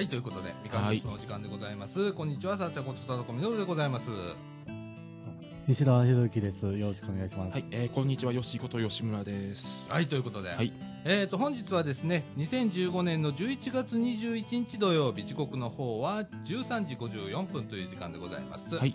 はい、ということで、みかんジュースのお時間でございます。こんにちは、さあちゃんことたとこみのるでございます。西田博之です。よろしくお願いします。はい、えー、こんにちは、吉こと吉村です。はい、ということで、はいえっ、と、本日はですね、2015年の11月21日土曜日、時刻の方は13時54分という時間でございます。はい。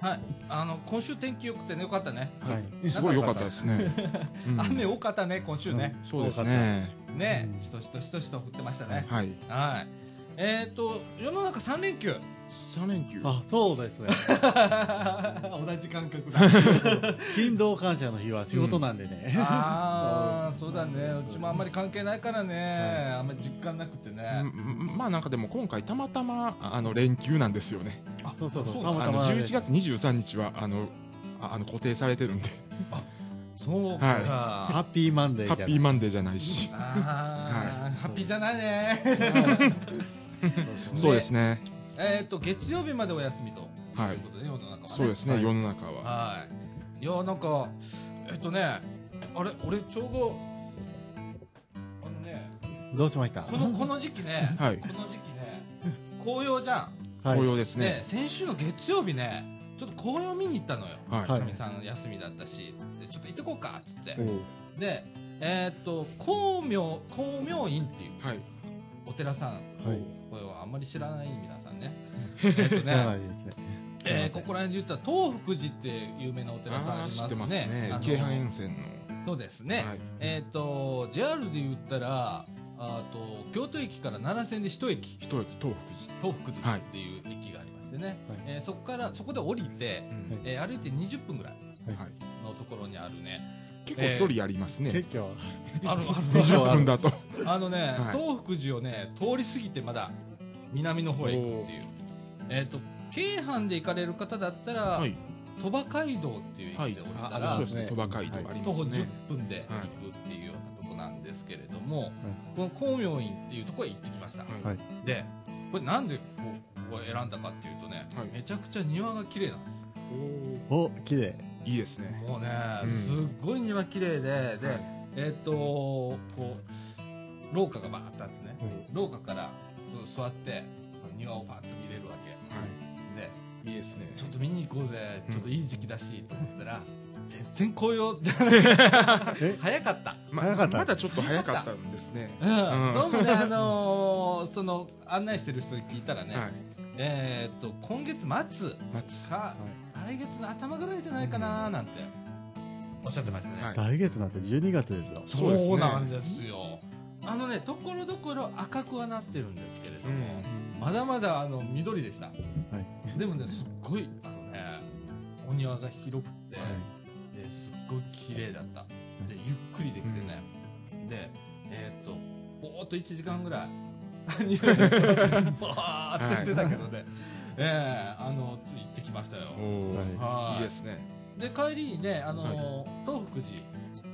はい。あの、今週天気良くてね、よかったね。はい。すごい良かったですね。うん雨多かったね、今週ね。そうですね。ねう、んしとしとしとしと降ってましたね。はい。はい。えっ、と、世の中3連休。三連休。あ、そうですね。同じ感覚だ。勤労感謝の日は仕事なんでね。ああ、そうだね。うちもあんまり関係ないからね。あんまり実感なくてね。うんまあなんかでも今回たまたまあの連休なんですよね。あそうそうそうたまたまね11月23日はあのああの固定されてるんで、そうか。はハッピーマンデーハッピーママンデーじゃないし。ああ、ハッピーじゃないね。そうですね。えっと、月曜日までお休みと。はいいうことで、世の中はね。そうですね。はい世の中は。はい。いや、なんか、えっとね、あれ、俺ちょうど、あのね、どうしました？この、この時期ね、はいこの時期ね、紅葉じゃん。はい紅葉ですねね。先週の月曜日ね、ちょっと紅葉見に行ったのよ。はい。はいかみさん休みだったし、でちょっと行ってこうかっつって。で、えーっと、光明、光明院っていうはい。お寺さん、んまり知らない皆さんね。えっとね。えーここら辺で言ったら東福寺って有名なお寺さんありますね。知ってますね京阪沿線の。そうですね。はいえーっと、JR で言ったら、あと京都駅から奈良線で一駅、一駅東福東福寺っていう駅がありましてね、はいえーそこから、そこで降りて、寺。うんえー歩いて20分ぐらいはい。のところにあるね、結構距離ありますね。結構、あるある20分だと。あのね、はい東福寺をね、通り過ぎてまだ南の方へ行くっていう。えっ、と、京阪で行かれる方だったら、はい。鳥羽街道っていう駅で降りたはいら、そうですね。鳥羽街道あり徒歩ますね。10分で行くっていうようなとこなんですけれども、この光明院っていうところへ行ってきました。はいはいで、これなんでこここ選んだかっていうとね、はいめちゃくちゃ庭が綺麗なんですよ。おお、綺麗。いいですね。もうね、うんすっごい庭綺麗で、で、はいえっ、とこう、廊下がバーってあってね、廊下から座って庭をパーッと見れるわけ。はでい。いいですね。ちょっと見に行こうぜ。うん。ちょっといい時期だしと思ったら、全然紅葉 え？早かった、ま早かった。まだちょっと早かったんですね。うん。うん。どうもねあのーその案内してる人に聞いたらね、はい。えーっと今月末松。か来月の頭ぐらいじゃないかななんておっしゃってましたね、はい。来月なんて12月ですよ。そうなんですよあのねところどころ赤くはなってるんですけれども、まだまだあの緑でした。はい。でもねすっごいあのねお庭が広くて、ですっごい綺麗だった。でゆっくりできてね、でえーっとぼーっと1時間ぐらい 庭で ぼーっとしてたけどね、ええあの行ってきましたよ。はい。いいですね。で帰りにねあのー東福寺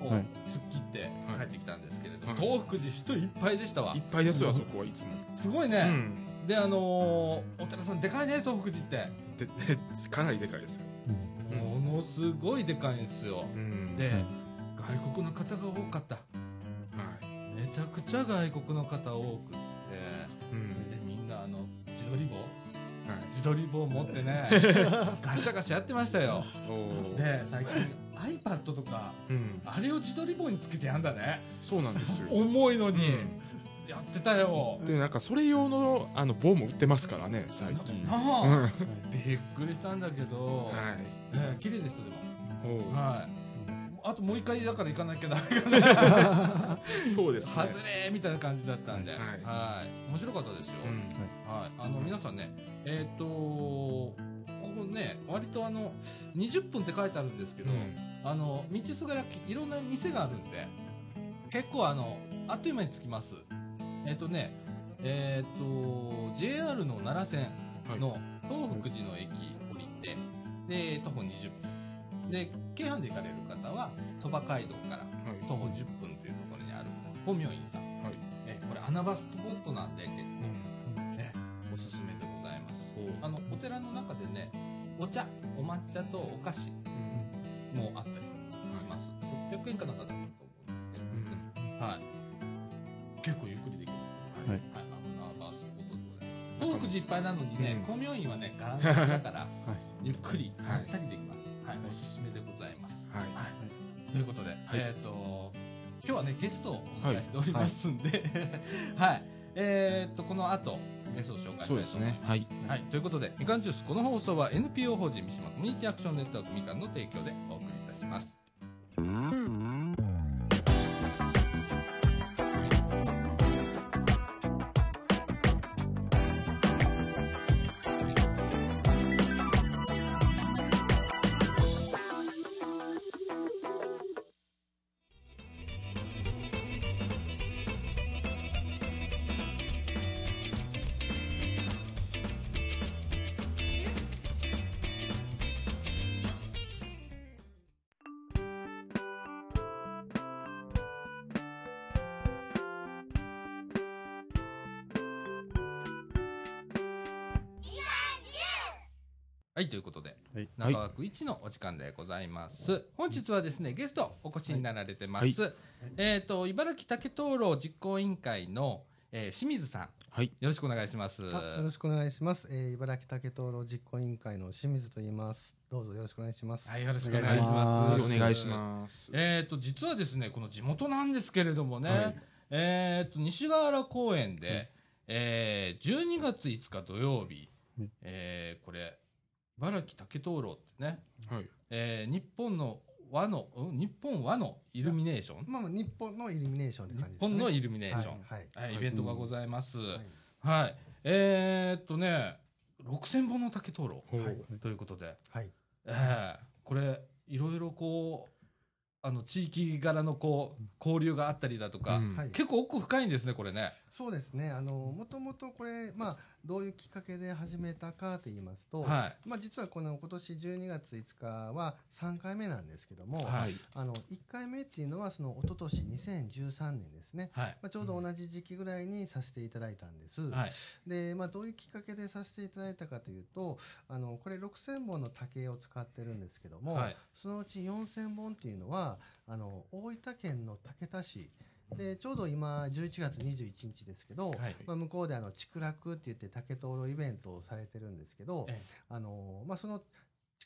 をはい突っ切って帰ってきたんですけれど、はい東福寺人いっぱいでしたわいっぱいですよ、あそこはいつも。すごいうね、ん。であのーお寺さんでかいね東福寺ってで、で、かなりでかいですよ。うんものすごいでかいんですようん。で、はい外国の方が多かったはい。めちゃくちゃ外国の方多くってうん。でみんなあの自撮り棒はい。自撮り棒持ってね ガシャガシャやってましたよおお。で最近 iPad とかうん。あれを自撮り棒につけてやんだねそうなんですよ。重いのに、うんやってたよで、なんかそれ用の、あの棒も売ってますからね、最近。なうん。あはびっくりしたんだけど、い。ええ綺麗ですよでも。はいあともう一回だから行かなきゃダメかな そうですね。外れみたいな感じだったんで、ははいい面白かったですよ、うん。はい、あの皆さんね、えっ、とここね、割とあの20分って書いてあるんですけど、あの道すがらきいろんな店があるんで、結構あのあっという間に着きます。えっ、とね、えっ、と JR の奈良線の東福寺の駅降りて、で徒歩20分。で京阪で行かれる方は鳥羽街道からはい。徒歩10分というところにある本明院さん。はい。えこれ穴場スポットなんで結構うん。ね、おすすめでございますおあのお寺の中でねお茶お抹茶とお菓子もあったりします、600円かなんかだったと思うんですけど、はい。結構ゆっくりできますはい。あのナーバースポットで。ございっぱいなのにね、うん。光明院はね、ガランだから、はい。ゆっくり、まはいったりできます。はい、おすすめでございます。はい。はい。ということで、えっ、と、今日はね、ゲストをお迎えしておりますんで、はい。えっ、と、この後、ゲストを紹介したいと思います。そうですねはいはい。ということで、みかんジュース、この放送は NPO 法人三島コミュニティアクションネットワークみかんの提供でお送りいたします。はい、ということで、はい。中枠一のお時間でございます。本日はですね、ゲストお越しになられてます。はえっ、と、茨城竹灯籠実行委員会の、えー清水さん、はいよろしくお願いします。あよろしくお願いします。えー、茨城竹灯籠実行委員会の清水と言います。どうぞよろしくお願いします。はい、よろしくお願いします。お願いしますえっ、と、実はですね、この地元なんですけれどもね、はいえっ、と、西川原公園で、えー、12月5日土曜日、うんえーこれ、茨城竹灯籠ってね、はいえー日本の和の、うん日本和のイルミネーション？まあまあ日本のイルミネーションって日感じですかね。本のイルミネーション。はい。はい、イベントがございます。はいはい。えーっとね、6000本の竹灯籠はいということで、はい。ええこれ、いろいろこう、あの、地域柄のこう、交流があったりだとか、うんはい結構奥深いんですね、これね。そうですね。あのもともとこれまあどういうきっかけで始めたかと言いますと、はい。まあ実はこの今年12月5日は3回目なんですけども、はいあの1回目っていうのはその一昨年2013年ですね。はい。まあちょうど同じ時期ぐらいにさせていただいたんです。はい。で、まあ、どういうきっかけでさせていただいたかというとあのこれ6000本の竹を使ってるんですけども、はいそのうち4000本っていうのはあの大分県の竹田市でちょうど今11月21日ですけど、はいまあ、向こうであの竹楽って言って竹灯籠イベントをされてるんですけど、えあのまあ、その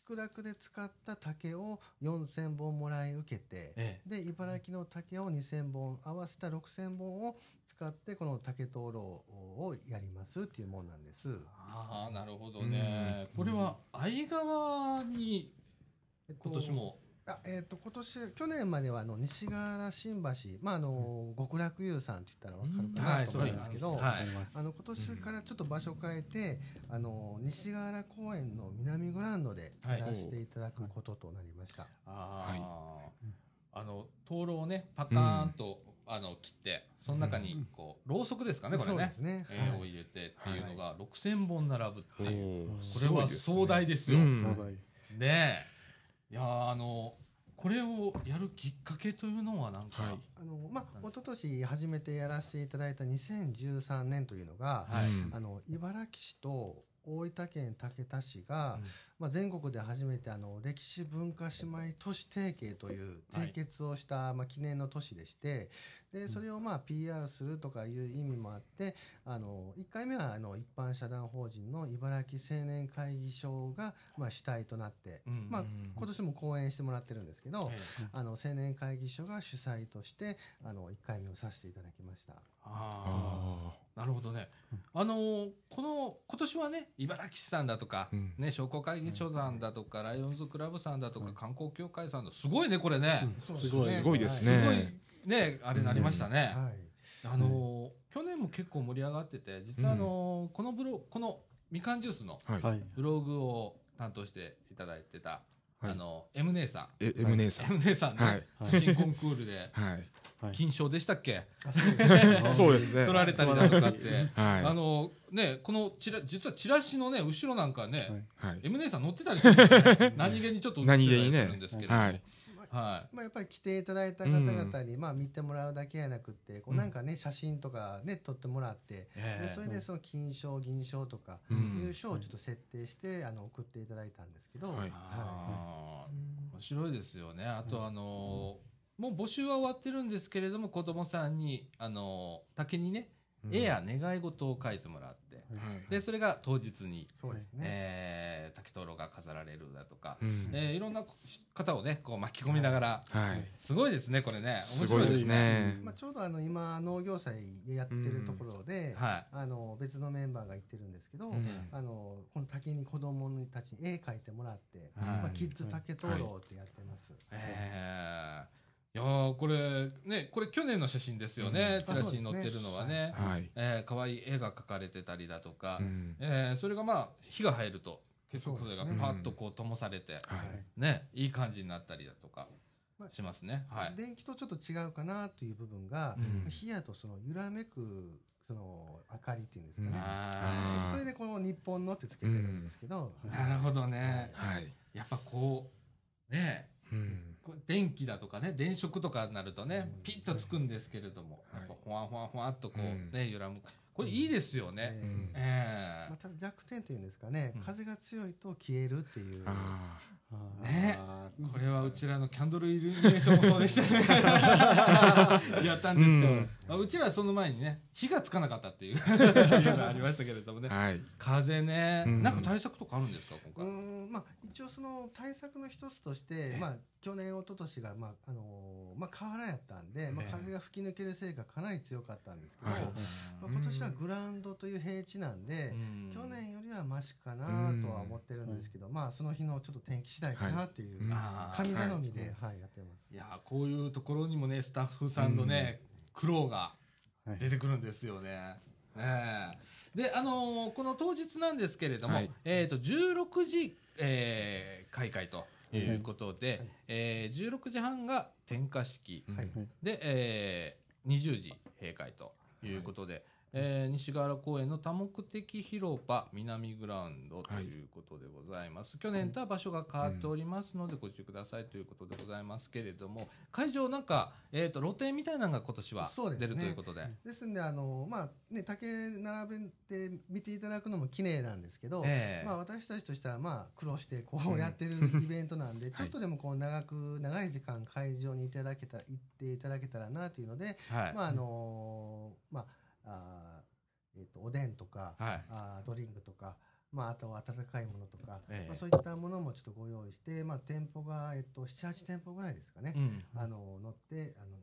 竹楽で使った竹を4000本もらい受けて、えで茨城の竹を2000本合わせた6000本を使ってこの竹灯籠をやりますっていうもんなんです。ああ、なるほどね。これは、相川に、えっと今年も、あえっ、と今年去年まではあの西川原新橋まああの極楽湯さんって言ったらわかるかは、ないと思うんですすけど、はい。あの今年からちょっと場所変えて、あの西川原公園の南グラウンドでやらせていただくこととなりました。ああ、あの灯籠をねパカーンと、あの切ってその中にこうろうそくですかねこれね。そうですね。えーはい。を入れてっていうのが6000本並ぶっていう、こすれは壮大ですよ、ねえいやーあのこれをやるきっかけというのはなんか、はい。あのまあ一昨年初めてやらせていただいた2013年というのが、はい。うんあの茨城市と大分県竹田市が、うん。まあ、全国で初めてあの歴史文化姉妹都市提携というはい。締結をした、まあ、記念の都市でしてでそれをまあ PR するとかいう意味もあってあの1回目はあの一般社団法人の茨城青年会議所が、まあ、主体となって、うんまあうん、今年も講演してもらってるんですけど、ええ。あの青年会議所が主催としてあの1回目をさせていただきました。ああなるほどね、あのーこの今年はね茨城市さんだとか、うん。ね、商工会議所さんだとか、ライオンズクラブさんだとか、観光協会さんだすごいねこれね、そうすごいすごいですすごいねねあれなりましたね、はい。あのー去年も結構盛り上がってて実はあのーこのブロこのみかんジュースの。ブログを担当していただいてた、はいあの M 姉さん。え M 姉さん。M 姉さんね、はい。写真コンクールで。はい。はい。金賞でしたっけ、あ そうですね。取られたりだとかって、はい。あのねこのチラ実はチラシのね後ろなんかね、はい。はい。M 姉さん乗ってたりする何気にちょっと映ってたりす何気にねるんですけれども、はい。はまあ、やっぱり来ていただいた方々に、まあ、見てもらうだけやなくってこううん。なんかね写真とかね撮ってもらって、ええでそれでその金賞銀賞とかういうん賞をちょっと設定してあの送っていただいたんですけど、はい。あー面白いですよね。あとあのーもう募集は終わってるんですけれども子供さんにあのー竹にね絵や願い事を書いてもらっでそれが当日に、そうですね。えー竹灯籠が飾られるだとか、うん。えーいろんな方をねこう巻き込みながら、はい。すごいですねこれね。面す白いごいですね。まあ、ちょうどあの今農業祭でやってるところで、はあの別のメンバーが行ってるんですけど、うん。あのこの竹に子供たちに絵描いてもらって、はいまあ、キッズ竹灯籠ってやってます。いえーいやーこれねこれ去年の写真ですよね、うん。チラシに載ってるのはね。はい。えー可愛い絵が描かれてたりだとか、うん。えーそれがまあ火が入ると結構それがパッとこう灯されて、はい。ねいい感じになったりだとかまあしますね。はい。電気とちょっと違うかなという部分が、うん。火やとその揺らめくその明かりっていうんですかね、うん。あそそれでこの日本のってつけてるんですけど、ーなるほどね。はい。やっぱこうね。うん。こう電気だとかね電飾とかになるとね、うん。ピッとつくんですけれども、はい。やっぱほわほわほわっとこううん。ね、揺らむ。これいいですよね、えうんえ。まあ、ただ弱点というんですかね、うん。風が強いと消えるっていう。ね。あこれはうちらのキャンドルイルミネーションもそうでしたね。やったんですけど、うん。まあうちらはその前にね火がつかなかったっていう。のがありましたけれどもね。ーはい。風ね、うん。なんか対策とかあるんですか今う回、まあ、一応その対策の一つとして、まあ、去年一昨年がまああのーまあ、河原やったんで、まあ、ええ風が吹き抜けるせいがかなり強かったんですけど、はい。まあ、今年はグラウンドという平地なんで、うん。去年よりはマシかなとは思ってるんですけど、まあその日のちょっと天気次第かなっていう、神頼みで、はいやってます。いやーこういうところにもねスタッフさんのね、苦労がはい。出てくるんですよね。ええであのーこの当日なんですけれども、はい。えー、と16時、えー開会ということで、はい。えー16時半が点火式、うん。はい。で、えー20時閉会ということで、えー西河原公園の多目的広場南グラウンドということでございます、去年とは場所が変わっておりますのでご注意ください。ということでございますけれども会場なんか、えー、と露店みたいなのが今年は出るということで。ですんであの、まあね、竹並べて見ていただくのも綺麗なんですけど、ええ。まあ、私たちとしては、まあ、苦労してこうやってる イベントなんで、ちょっとでもこう長く長い時間会場にいただけた行っていただけたらなというので、はい。まああのまああーえっとおでんとか、はい。あードリンクとか、まあ、あとは温かいものとか、ええ。まあ、そういったものもちょっとご用意して、まあ、店舗が、えっと、78店舗ぐらいですかね、うん。あの乗ってあの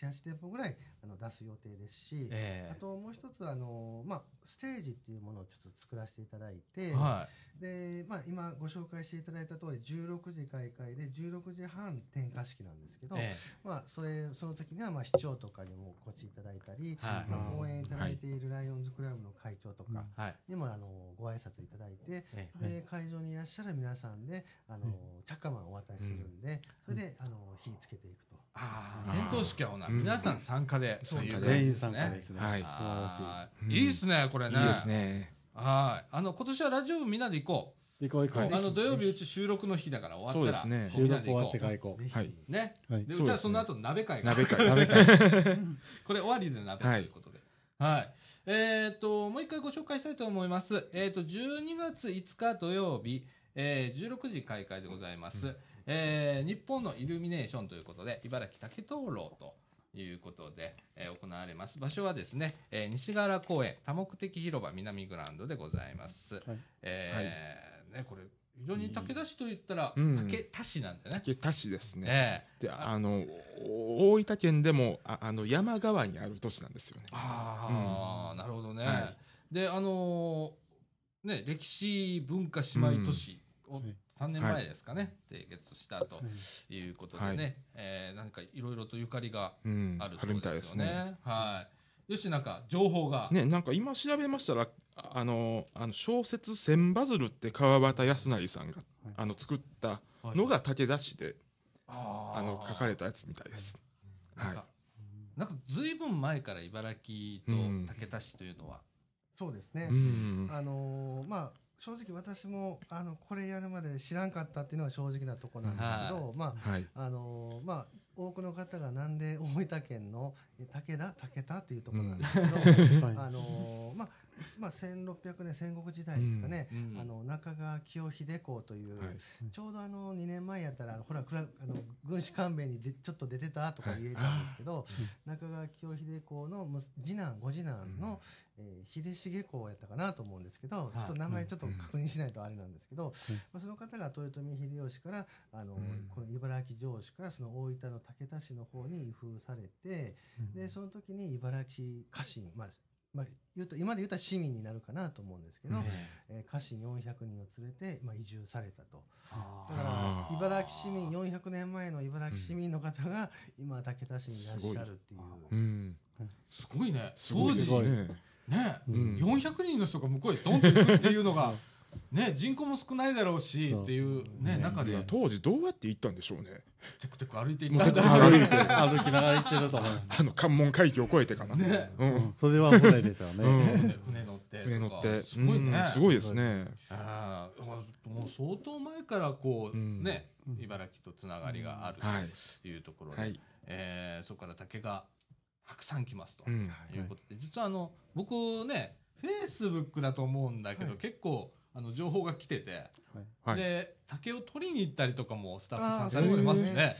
78店舗ぐらいあの出す予定ですし、えあともう一つあの、まあ、ステージっていうものをちょっと作らせていただいて、えはでまあ、今ご紹介していただいた通り16時開会で16時半点火式なんですけど、いえ。まあ、それその時にはまあ市長とかにもお越しいただいたり、はい。まあ、応援いただいているライオンズクラブの会長とかにもあのご挨拶いただいて、えで会場にいらっしゃる皆さんであの、チャッカマンをお渡しするんで、それであの火つけていくと。ああ点灯式はほなうん皆さん参加でそうという全員こと参加ですね。はいいいですねこれねいいですねはいあの今年はラジオ部みんなで行こらしい。行こう行こう。うあの土曜日うち収録の日だから終わったらね収録終わってから行こぜひはいねう。はいで。うその後鍋会が鍋会鍋会。これ終わりで鍋ということで。はい。えっ、と、もう一回ご紹介したいと思います。えっ、と、12月5日土曜日、えー16時開会でございます。えー日本のイルミネーションということで、茨城竹灯籠ということで、えー行われます。場所はですね、えー西河原公園多目的広場南グラウンドでございます。はい。えーね、これ、非常に武田市と言ったら、うん。武田市なんでね。竹田市ですね。ええ。であのお大分県でもああの山側にある都市なんですよね。ああ、なるほどね。はで、あのーね、歴史文化姉妹都市をはい3年前ですかね、締結したとはいいうことでね、はい。えー何かいろいろとゆかりがうん。あるあるみたいそうでですすね。ね。はい。よし、なんか情報が。ねなんか今調べましたらああのあの小説「千バズル」って川端康成さんがあの作ったのが武田市であー。あの書かれたやつみたいです。なん。か、なんかずい。ぶん前から茨城と武田市というのは、そうですね、うん。あのーまあ正直私もあのこれやるまで知らんかったっていうのが正直なとこなんですけど、まはい。ああのーまあ多くの方がなんで大分県のえ武田？武田っていうところなんですけど、はい。あのーまあまあ、1600年戦国時代ですかね、うんあの中川清秀公という、はい。ちょうどあの2年前やったらほらくらあの軍師官兵衛にでちょっと出てたとか言えたんですけど、中川清秀公のむ次男ご次男の、えー秀重公やったかなと思うんですけど、い。ちょっと名前ちょっと確認しないとあれなんですけど、まあ、その方が豊臣秀吉からあの、うん。この茨城城主からその大分の武田市の方に移封されて、でその時に茨城家臣、まあまあ、言うと今で言ったら市民になるかなと思うんですけど、え。ー家臣400人を連れて、まあ、移住されたと。だから茨城市民400年前の茨城市民の方が今武田市にいらっしゃるっていう。うん。すごいね。すごいです当時ね。ね、うん。400人の人が向こうへドンと行くっていうのがね人口も少ないだろうしっていうね中で。当時どうやって行ったんでしょうね。テクテク歩いていもうったんだ歩いて、歩きながら行ってると思います。あの関門海峡を越えてかな。ね。うん。うんそれは船ですようね。ん。船乗って船乗って。すごいね、うんすごいですね。ああもう相当前からこう、うん。ね茨城とつながりがあるはい。というところで、はい。えーそこから竹がたくさん来ますとうん。いうことで、実はあの僕ねフェイスブックだと思うんだけど、はい。結構あの情報が来てて、はい。で竹を取りに行ったりとかもスタッフさんされてますね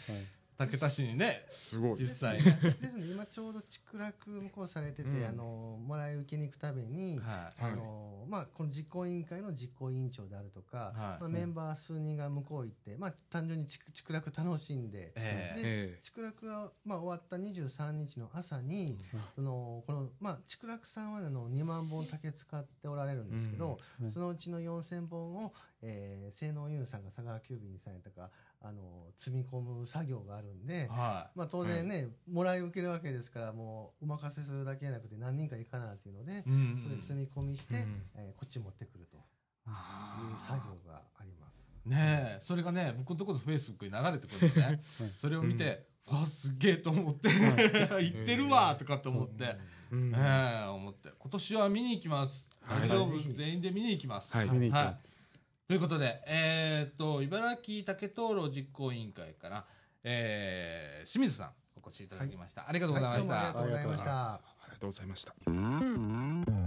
竹田市にねすごい。実際。ね、ですので今ちょうど畜楽向こうされてて、うん。あのもらい受けに行くために、はい。はいあのまあ、この実行委員会の実行委員長であるとか、はい。まあ、メンバー数人が向こう行って、まあ、単純に畜畜楽楽しんで、ええ。でえ畜楽が、まあ、終わった23日の朝に、そのこのまあ、畜楽さんはあの2万本竹使っておられるんですけど、うん。そのうちの4000本を、えー、性能ユンさんが佐川急便にされたかあの積み込む作業があるんで、はまあ、当然ね、もらい受けるわけですからもうお任せするだけじゃなくて何人かいいかなっていうので、い、うんそれ積み込みして、うんえーこっち持ってくるという作業があります。ねえそれがね僕のところフェイスブックに流れてくるんでね それを見て、わあすっげえと思って 行ってるわとかと思って、えうん。ええ思って。今年は見に行きます。はい。大丈夫？全員で見に行きます、はい。見に行きます。ということで、えーっと茨城竹灯籠実行委員会から、えー清水さんお越しいただきました、ありがとうございました、ありがとうございました。ありがとうございました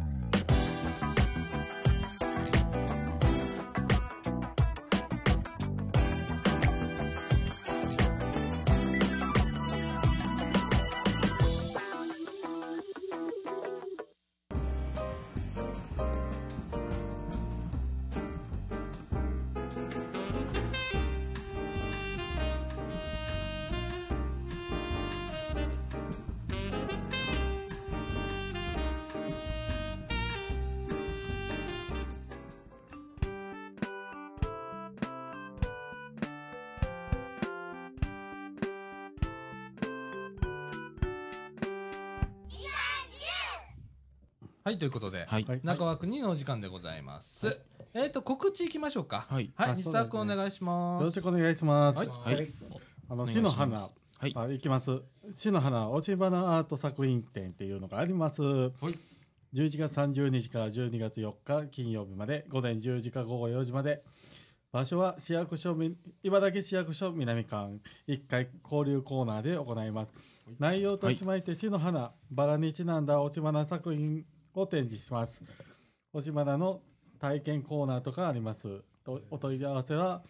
はいということで、はい。はい。中枠2のお時間でございます、えーっと告知いきましょうか。はい。はいあ西澤君お願いしまよろすしくお願いします。はい。はい。あの、お願い市の花。はい。あ、行きます。市の花、押し花アート作品展っていうのがあります。11月30日から12月4日金曜日まで、午前10時から午後4時まで。場所は市役所み、茨城市役所南館。1階交流コーナーで行います。内容としまして、市の花、バラにちなんだ押し花作品を展示します。押し花の体験コーナーとかあります。とお問い合わせは、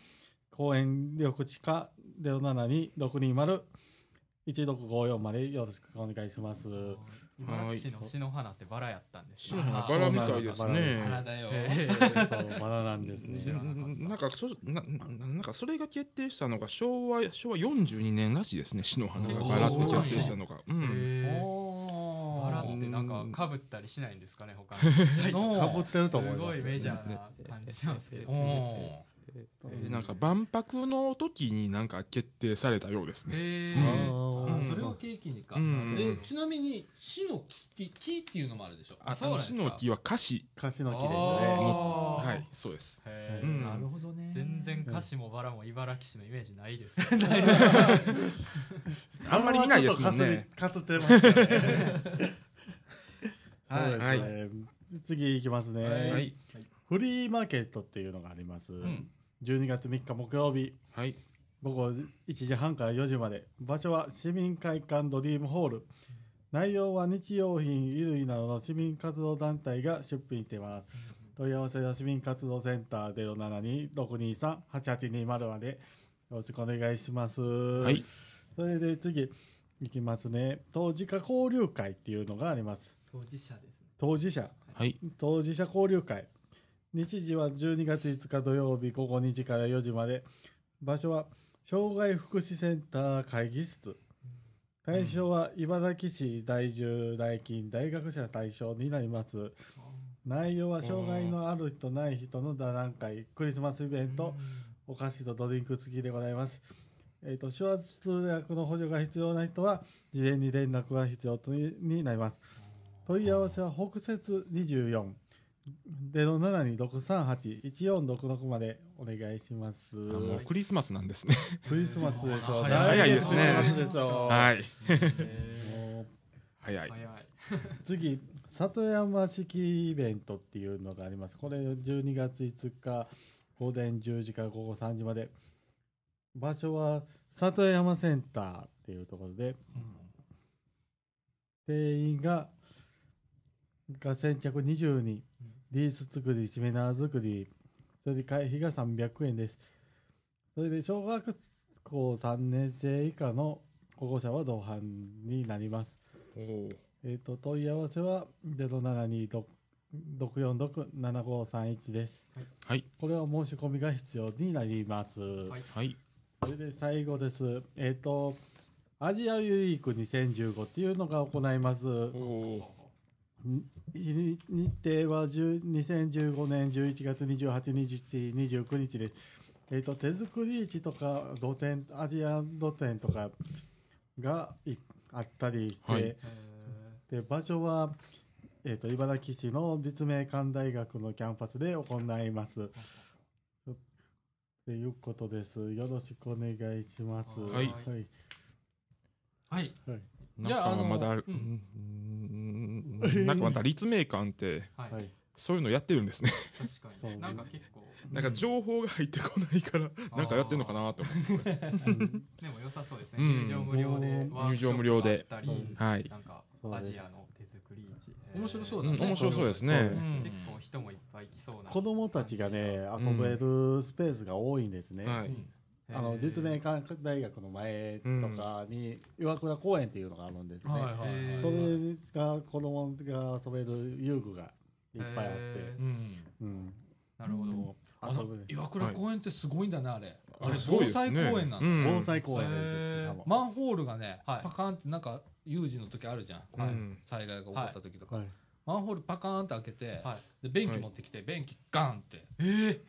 公園緑地課072-620-1654までよろしくお願いします。茨城市の篠花ってバラやったんです。市の花バラみたいですね。花だよ、えそう、バラなんですね。なんかそなななんかそれが決定したのが昭和昭和42年らしいですね。篠花がバラって決定したのが、うん、ラってなんかかぶったりしないんですかね他のかぶ ってると思いすます。ごいメジャーな感じしますけどおでなんか万博の時になんか決定されたようですね、えあーーあそれを契機にか、うん。でちなみに死の木木っていうのもあるでしょ。あそうなんですか。あの木は菓子カシの木ですあね。ー。はいそうです。うん。なるほどね。全然歌詞もバラも茨城市のイメージないです あんまり見ないですもんね。かすってますよね。はいそうですね次行きますね。はいフリーマーケットっていうのがあります。ん12月3日木曜日、はい午後1時半から4時まで。場所は市民会館ドリームホール。内容は日用品、衣類などの市民活動団体が出品しています。問い合わせは市民活動センター072-623-8820までよろしくお願いします。はい。それで次、いきますね。当事者交流会っていうのがあります。当事者ですね。当事者。はい。当事者交流会。日時は12月5日土曜日午後2時から4時まで。場所は障害福祉センター会議室。対象は茨城市在住代金大学者対象になります。内容は障害のある人ない人の座談会。クリスマスイベント。お菓子とドリンク付きでございます。えっ、と手話通訳の補助が必要な人は事前に連絡が必要とになります問い合わせは北節24 0726381466までお願いします。あもうクリスマスなんですね。クリスマスでしょ。早いですね。はい。早い 次、里山式イベントっていうのがあります。これ12月5日午前10時から午後3時まで。場所は里山センターっていうところで、定員がが先着20人、リース作り、セミナー作り、それで会費が300円です。それで小学校3年生以下の保護者は同伴になります。えっ、と、問い合わせは072-646-7531です。はい。これは申し込みが必要になります。はいはい。それで最後です。えっ、と、アジアユリーク2015っていうのが行います。日程は10 2015年11月28日、29日です。えっ、と、手作り市とか土店、アジア土店とかがいあったりして、はいへで場所は、えっ、と、茨城市の立命館大学のキャンパスで行います。ということです。よろしくお願いします。はいはい。はい。はい。なんかまだ、ううんん、なんかまた立命館ってーはい。はい。そういうのやってるんですね。確かに。なんか結構。なんか情報が入ってこないから、なんかやってんのかなと思って。でも良さそうですね。うん。入場無料で入場無料でがあったりはい。なんかそうです。アジアの手作り市。面白そううん、だね。面白そうですね。うん。結構人もいっぱい来そうな。子供たちがね、遊べるスペースが多いんですね。はい。あの、実命館大学の前とかに、岩倉公園っていうのがあるんですね。はいはいはい。それが子供が遊べる遊具がいっぱいあってへ、うん。うん。なるほどあの遊ぶ。岩倉公園ってすごいんだね、あれ。あれすごいですね。防災公園なんだうん防災公園へです。マンホールがね、はいパカーンってなんか有事の時あるじゃん、うん災害が起こった時とか、はいマンホールパカーンって開けて、はい。で便器持ってきて、便器ガンって。え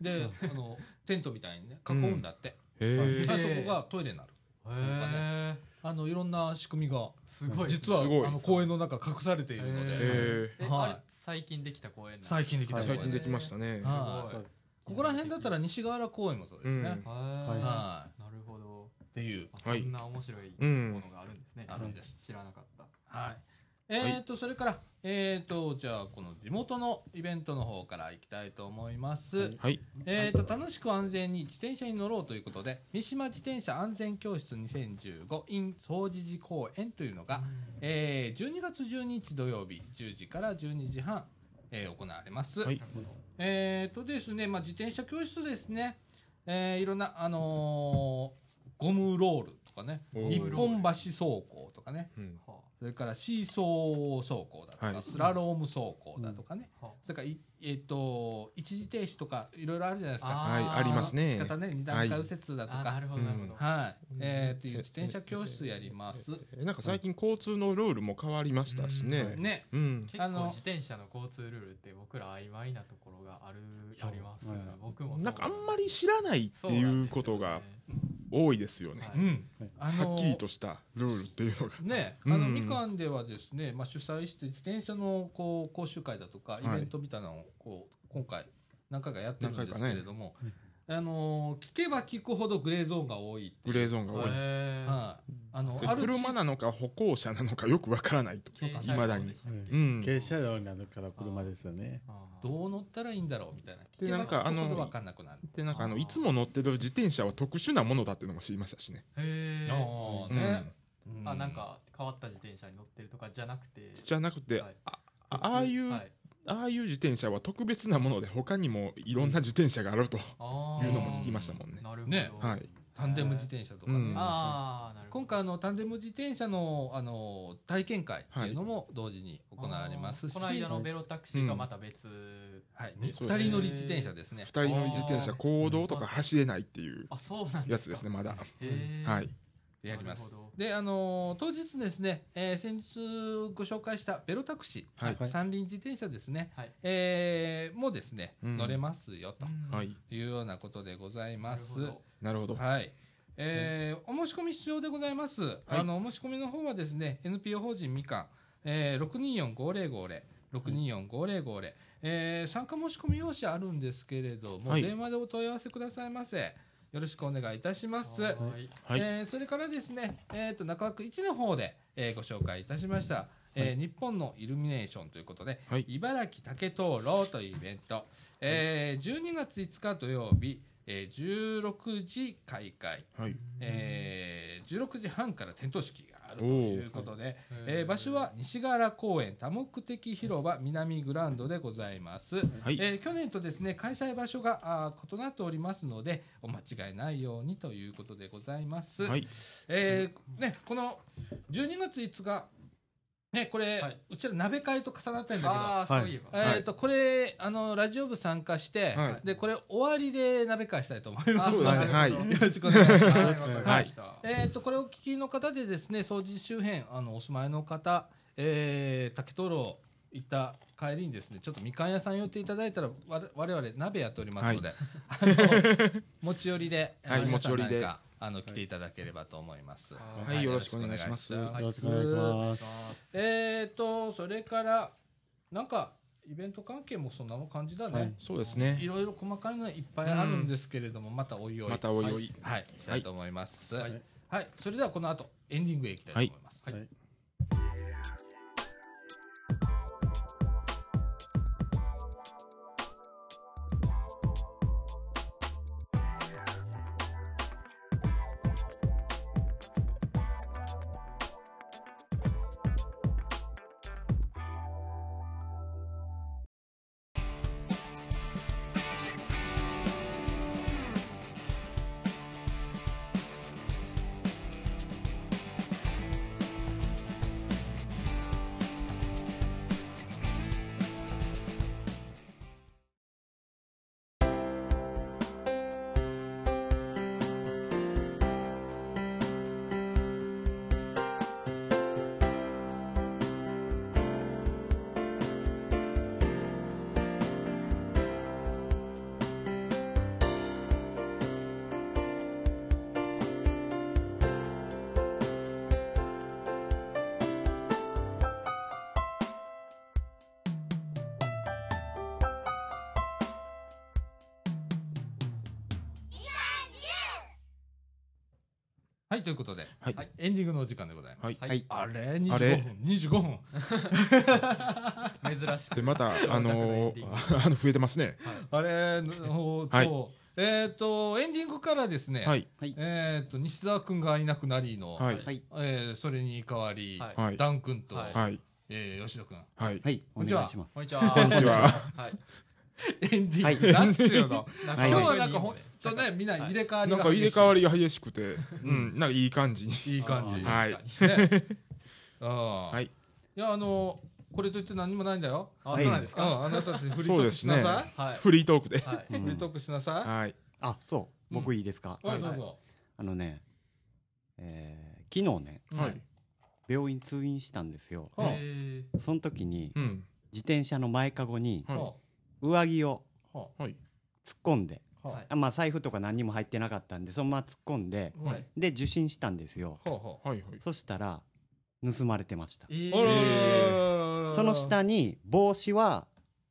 で あのテントみたいにね囲うんだって、へあえ。そこがトイレになる。へえあのいろんな仕組みがすごい。実はすごい。あの公園の中隠されているので。はい。えあれ最近できた公園最近できたはい。最近できましたね。はい。すごいここら辺だったら西河原公園もそうですね、うん。はい。はなるほど。っていう。そんな面白いうん。ものがあるんですね。あるんです。知らなかった。はい。えっ、と、それから、えっ、と、じゃあ、この地元のイベントの方からいきたいと思います。はい。えっ、と、楽しく安全に自転車に乗ろうということで、三島自転車安全教室2015 in 総持寺公園というのが、えー12月12日土曜日10時から12時半、えー行われます。はい。えっ、とですね、まあ、自転車教室ですね、えーいろんな、あのーゴムロールとかね、おー一本橋走行とかね、うんはそれからシーソー走行だとか、はいスラローム走行だとかね、あはそれからい、えっと一時停止とかいろいろあるじゃないですか。あはい、ありますね仕。方ね、二段階右折だとか。あなるほどなるほどはい。えー、っていう自転車教室やります。えなんか最近交通のルールも変わりましたしうんね。ね。うん。結あの構自転車の交通ルールって僕ら曖昧なところがあるあります僕もなんかあんまり知らないっていうことが多いですよね。はい。はっきりとしたルールっていうのが。ね、あの、うんみかんではですね、まあ、主催して自転車のこう講習会だとかイベントみたいなのをこう今回何回かやってるんですけれども、あの聞けば聞くほどグレーゾーンが多いグレーゾーンが多い。はいあある地車なのか歩行者なのかよくわからないと。いまだに。うん。軽車両になるから車ですよね。どう乗ったらいいんだろうみたいな。聞でけばなんかあの聞くほど分かんなくなる。でなんかあのいつも乗ってる自転車は特殊なものだっていうのも知りましたしね。へー。ああうんね、うん。あなんか変わった自転車に乗ってるとかじゃなくて。じゃなくて、はい。あああいう、はいああいう自転車は特別なもので他にもいろんな自転車があると、いうのも聞きましたもんね。なるほど、ねはい、タンデム自転車とかね、うん。ああなるほど。今回あのタンデム自転車のあの体験会っていうのも同時に行われますし、この間のベロタクシーとまた別、はい、うですね。二人乗り自転車ですね。二。人乗り自転車公道とか走れないっていうあそうなんやつですねまだ、へー。はいやります。で、あのー当日ですね、えー先日ご紹介したベロタクシー、はい。三輪自転車ですね、はい。えーもですね、うん。乗れますよと。うん。はい。いうようなことでございます。なるほど。なるほど。はい。えーお申し込み必要でございます。あの、お申し込みの方はですね、NPO 法人みかん、えー、624-5050、624-5050、えー参加申し込み用紙あるんですけれども、はい。電話でお問い合わせくださいませ。よろしくお願いいたします。はい。はい、えーそれからですね、えー、と中枠1の方で、えーご紹介いたしました、えー日本のイルミネーションということで、はい。茨城竹灯籠というイベント、えー12月5日土曜日、えー16時開会、はい。えー16時半から点灯式があるということで、えー場所は西ヶ原公園多目的広場南グランドでございます、はい。えー去年とですね開催場所があー異なっておりますのでお間違いないようにということでございます、はい。えーね、この12月5日、ね、これ、はい。うちら鍋会と重なってるんだけど、ああそういえば、えーとこれあのラジオ部参加して、はでこれ終わりで鍋会したいと思います。はい。よろしくお願いします。はい。えー、とこれをお聞きの方でですね掃除周辺あのお住まいの方、えー、竹灯籠行った帰りにですねちょっとみかん屋さん寄っていただいたらわれ我々鍋やっておりますので、あの持ち寄りで、はい。持ち寄りであの来ていただければと思います。はい。よろしくお願いします。よろよろしくお願願いしま。ます。す。えー、とそれからなんかイベント関係もそんな感じだね。はいそうですね。いろいろ細かいのはいっぱいあるんですけれども、またおいおい。またおいおい。はい、したい。と思います。ははい。い、それではこの後エンディングへ行きたいと思います。はいということで、はい。はいエンディングのお時間でございます。はい。はい。あれ、25あれ？分、25分。珍しく。でまたあのー あの増えてますね。あれ、ほはい。そう。えっ、と、エンディングからですね、はい。えっ、と、西澤くんがいなくなりの、はい。はい。えーそれに代わり、はい。はい。ダン君と、はい。はい。えー吉野くん。はい。はい。おこんにちは。願いしますこん。にちは。こんにちは。はい エンディング、なんちゅうの？今日はなんかほんとね、みんな入れ替わりがなんか入れ替わりりが激しくて。うん。なんかいい感じに。いい感じ。はい。ああ。はい。いや、あの、これといって何もないんだよ。あそうなんですか？うん、あなたたちフリートークそうですね。しなさはい。フリートークで。はい。い。フリートークしなさはい。あ、そう。僕いいですか？い。はい、どうぞ。あのね、えー昨日ね、はい。病院通院したんですよ。その時に、うん。自転車の前かごにはい。は上着を突っ込んで、あははいあまあ財布とか何にも入ってなかったんで、そのまま突っ込んで、あはい。で受診したんですよ。はいはいそしたら、盗まれてました。えーその下に帽子は、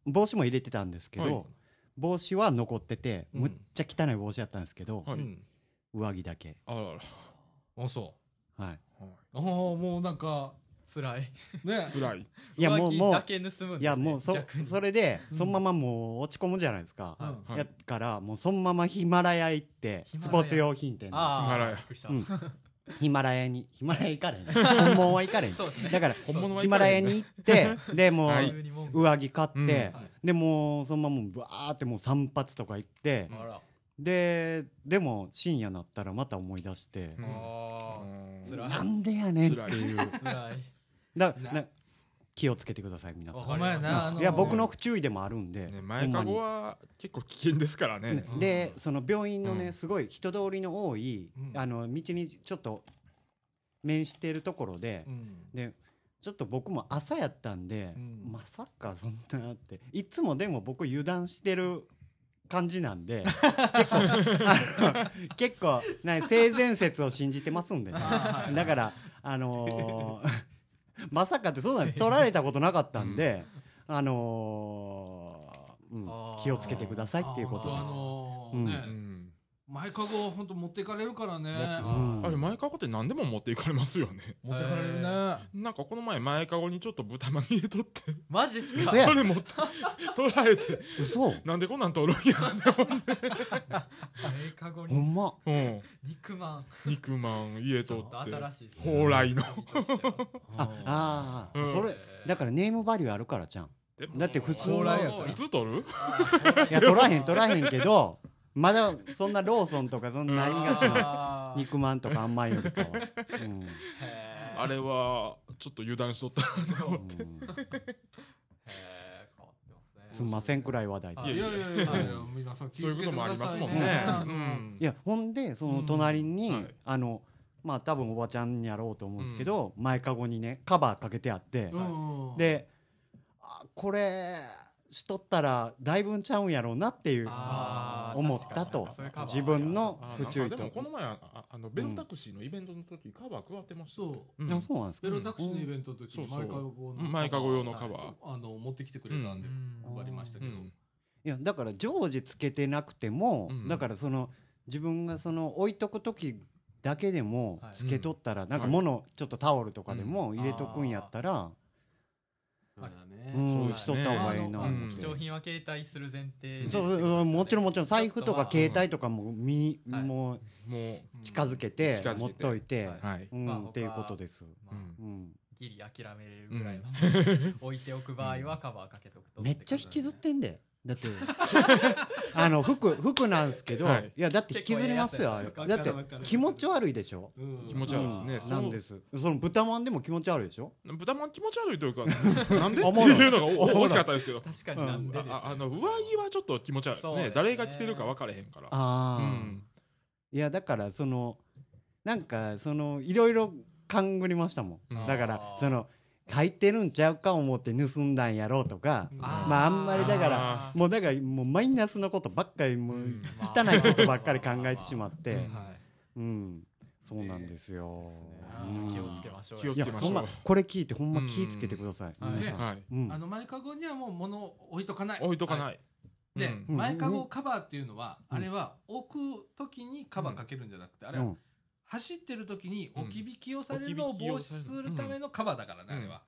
帽子も入れてたんですけど、はい帽子は残ってて、うんむっちゃ汚い帽子やったんですけど、はいうん。上着だけ。あららあ、そはい。う。ああ、もうなんか、辛い。ね。辛い。いや、もう、もう、上着だけ盗むんですねいや、もう、そそれで、うん。そのままもう落ち込むじゃないですか。うん。はいやから、もうそのままヒマラヤ行って、スポーツ用品店で。あヒマラヤ。うん。ヒマラヤにヒマラヤ行かれへん。本物は行かれへん。そうですね。だから本物はヒマラヤに行ってでもう上着買って、うん。はい。でもうそのままもうバーってもう散髪とか行って、あらででも深夜なったらまた思い出して、なんでやねんっていう。気をつけてください皆さん。いや僕の不注意でもあるんで、ね前かごは結構危険ですからね。ねでその病院のね、うん。すごい人通りの多い、うん。あの道にちょっと面しているところでう、ん。でちょっと僕も朝やったんで、うん。まさかそんなって。いつもでも僕油断してる感じなんで結構あの結構な性善説を信じてますんでね。だからあのー まさかってそんなの取られたことなかったんで、あのーうん気をつけてくださいっていうことあです。のうん。ね。うん前かご本当持っていかれるからね。うん。あれ前かごって何でも持っていかれますよね。持っていかれるね。なんかこの前前かごにちょっと豚まみれとって。マジっすか？それ持って取 られて。嘘。なんでこんなん取るんやメカゴに。ほんま。うん。肉まん。肉まん家と取って。新しいっすね。蓬莱の。ああー、うんそれだからネームバリューあるからじゃん。だって普通の蓬莱やから。普通取る？いや取らへん取らへんけどまだそんなローソンとかそんな何がしの肉まんとかあんまんよりかは、うん。あれはちょっと油断しとったうん。へー。変わってますね。すんませんくらい話題ではいいやいやいやいや。皆さん気そういうこともありますもんね。あのうん。いやほんでその隣に、うん。はい。あのまあ多分おばちゃんやろうと思うんですけど、前かごにねカバーかけてあって、うん。であこれしとったらだいぶんちゃうんやろうなっていう思ったと。自分のあ不注意とこの前あああのベルタクシーのイベントの時カバー配ってましたそう。うん。あそうなんですか。ベロタクシーのイベントの時にそうそう。前かごの前かご用のカバー。あの持ってきてくれたんでうん。配りましたけど。うん。いやだから常時つけてなくても、うん。だからその自分がその置いとく時だけでもはい。つけとったら、なんかはい物ちょっとタオルとかでも入れとくんやったら、そうだね。うん。しとった方がいいな。貴重品は携帯する前提そうそうもちろんもちろん財布とか携帯帯とかも身に、はい。もうも近づけて近づけて。持っといて、はい。うんまあっていうことです、うん、ギリ諦めれるぐらいの 置いておく場合はカバーかけとくとめっちゃ引きずってんでだって あの服服なんですけど、はい。い、やだって引きずりますよ。だって気持ち悪いでしょ？うん。気持ち悪いですね。うん。そう。なんです。その豚まんでも気持ち悪いでしょ？豚まん気持ち悪いというか なんで？っていうのがお大きかったですけど。確かになんでですあああの上着はちょっと気持ち悪いですね。ね。誰が着てるか分からへんから。ああ、うん。いやだからそのなんかそのいろいろ勘ぐりましたもん、うん。だからその入ってるんちゃうか思って盗んだんやろうとか、まああんまりだからもうだからもうマイナスのことばっかりもううん汚いことばっかり考えてしまって、うんはい。うん、そうなんですよ。うん気をつけましょう気をいやつけましょうほんまこれ聞いてほんま気をつけてください。はいうん。あの前かごにはもう物を置いとかない。置いとかない。で、うん。前かごカバーっていうのは、うんあれは置く時にカバーかけるんじゃなくて、あれはうん走ってる時に置き引きをされるうんのを防止するためのカバーだからね、うんあれは。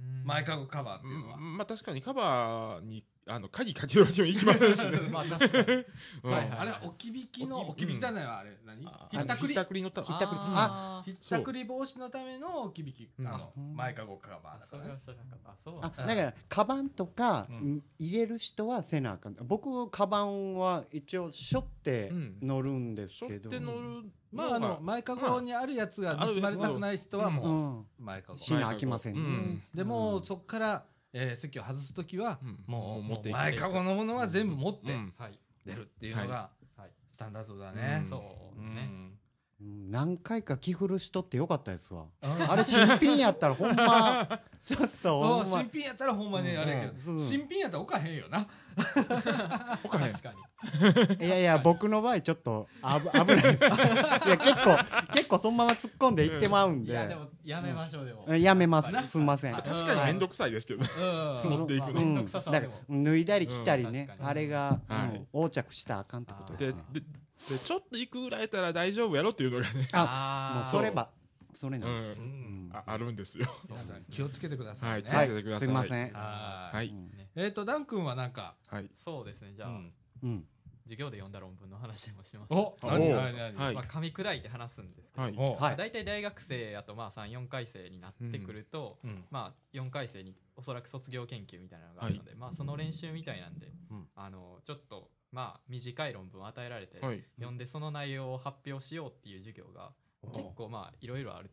うん。前かごカバーっていうのは、まあ確かにカバーにあの鍵かけるわけにはいきませんしね。まあ確かに。うん。はいはいあれは置き引きの置き引きじゃないわあれ。何？あひったくり。ひったくりのたひったくり。あー。ひったくり防止のための置き引き、うん。あのうん前かごカバーだからね。あそうあだからカバンとかうん。入れる人はせなあかん。僕カバンは一応しょってうん。乗るんですしょっけど、て乗るまああの前かごにあるやつが盗まれたくない人はうもうん。前かご、しなあきませんでもそっから、えー席を外す時は、うん。もう持って前かごのものは全部持って出るっていうのがはい。スタンダードだね、うん。そうですね。うん何回か着古しとってよかったですわ。うんあれ新品やったらほんま。ちょっと新品やったらほんまにあれやけど、うん新品やったら置かへんよな。おかへん。確かに。いやいや僕の場合ちょっとあぶ 危ない。いや結構結構そのまま突っ込んでいってまうんで。いやでもやめましょうでも。うんやめます。すんません。はい確かに面倒くさいですけどね。うん。持っていくの。うん。面倒くささだかはでも。ら脱いだり着たりねあれがはい。うん横着したらあかんってことでですね。ででちょっと行くぐらいやったら大丈夫やろっていうのがね。あ もうーそればそれなんです。ううん。ん。ああるんですよ。皆さん気をつけてくださね、はいい気をはいつけてください。すいません。ははい。い。うん。えっ、とダン君はなんか、はい。そうですねじゃあうん。うん。授業で読んだ論文の話もします。おお何何何。はい。まあ、噛み砕いて話すんですけど、はい。おはい。大体大学生あとまあ34回生になってくると、うん。まあ、4回生におそらく卒業研究みたいなのがあるので、まあ、その練習みたいなんで、うん。あのちょっとまあ短い論文を与えられて、はい。読んでその内容を発表しようっていう授業が結構まあいろいろある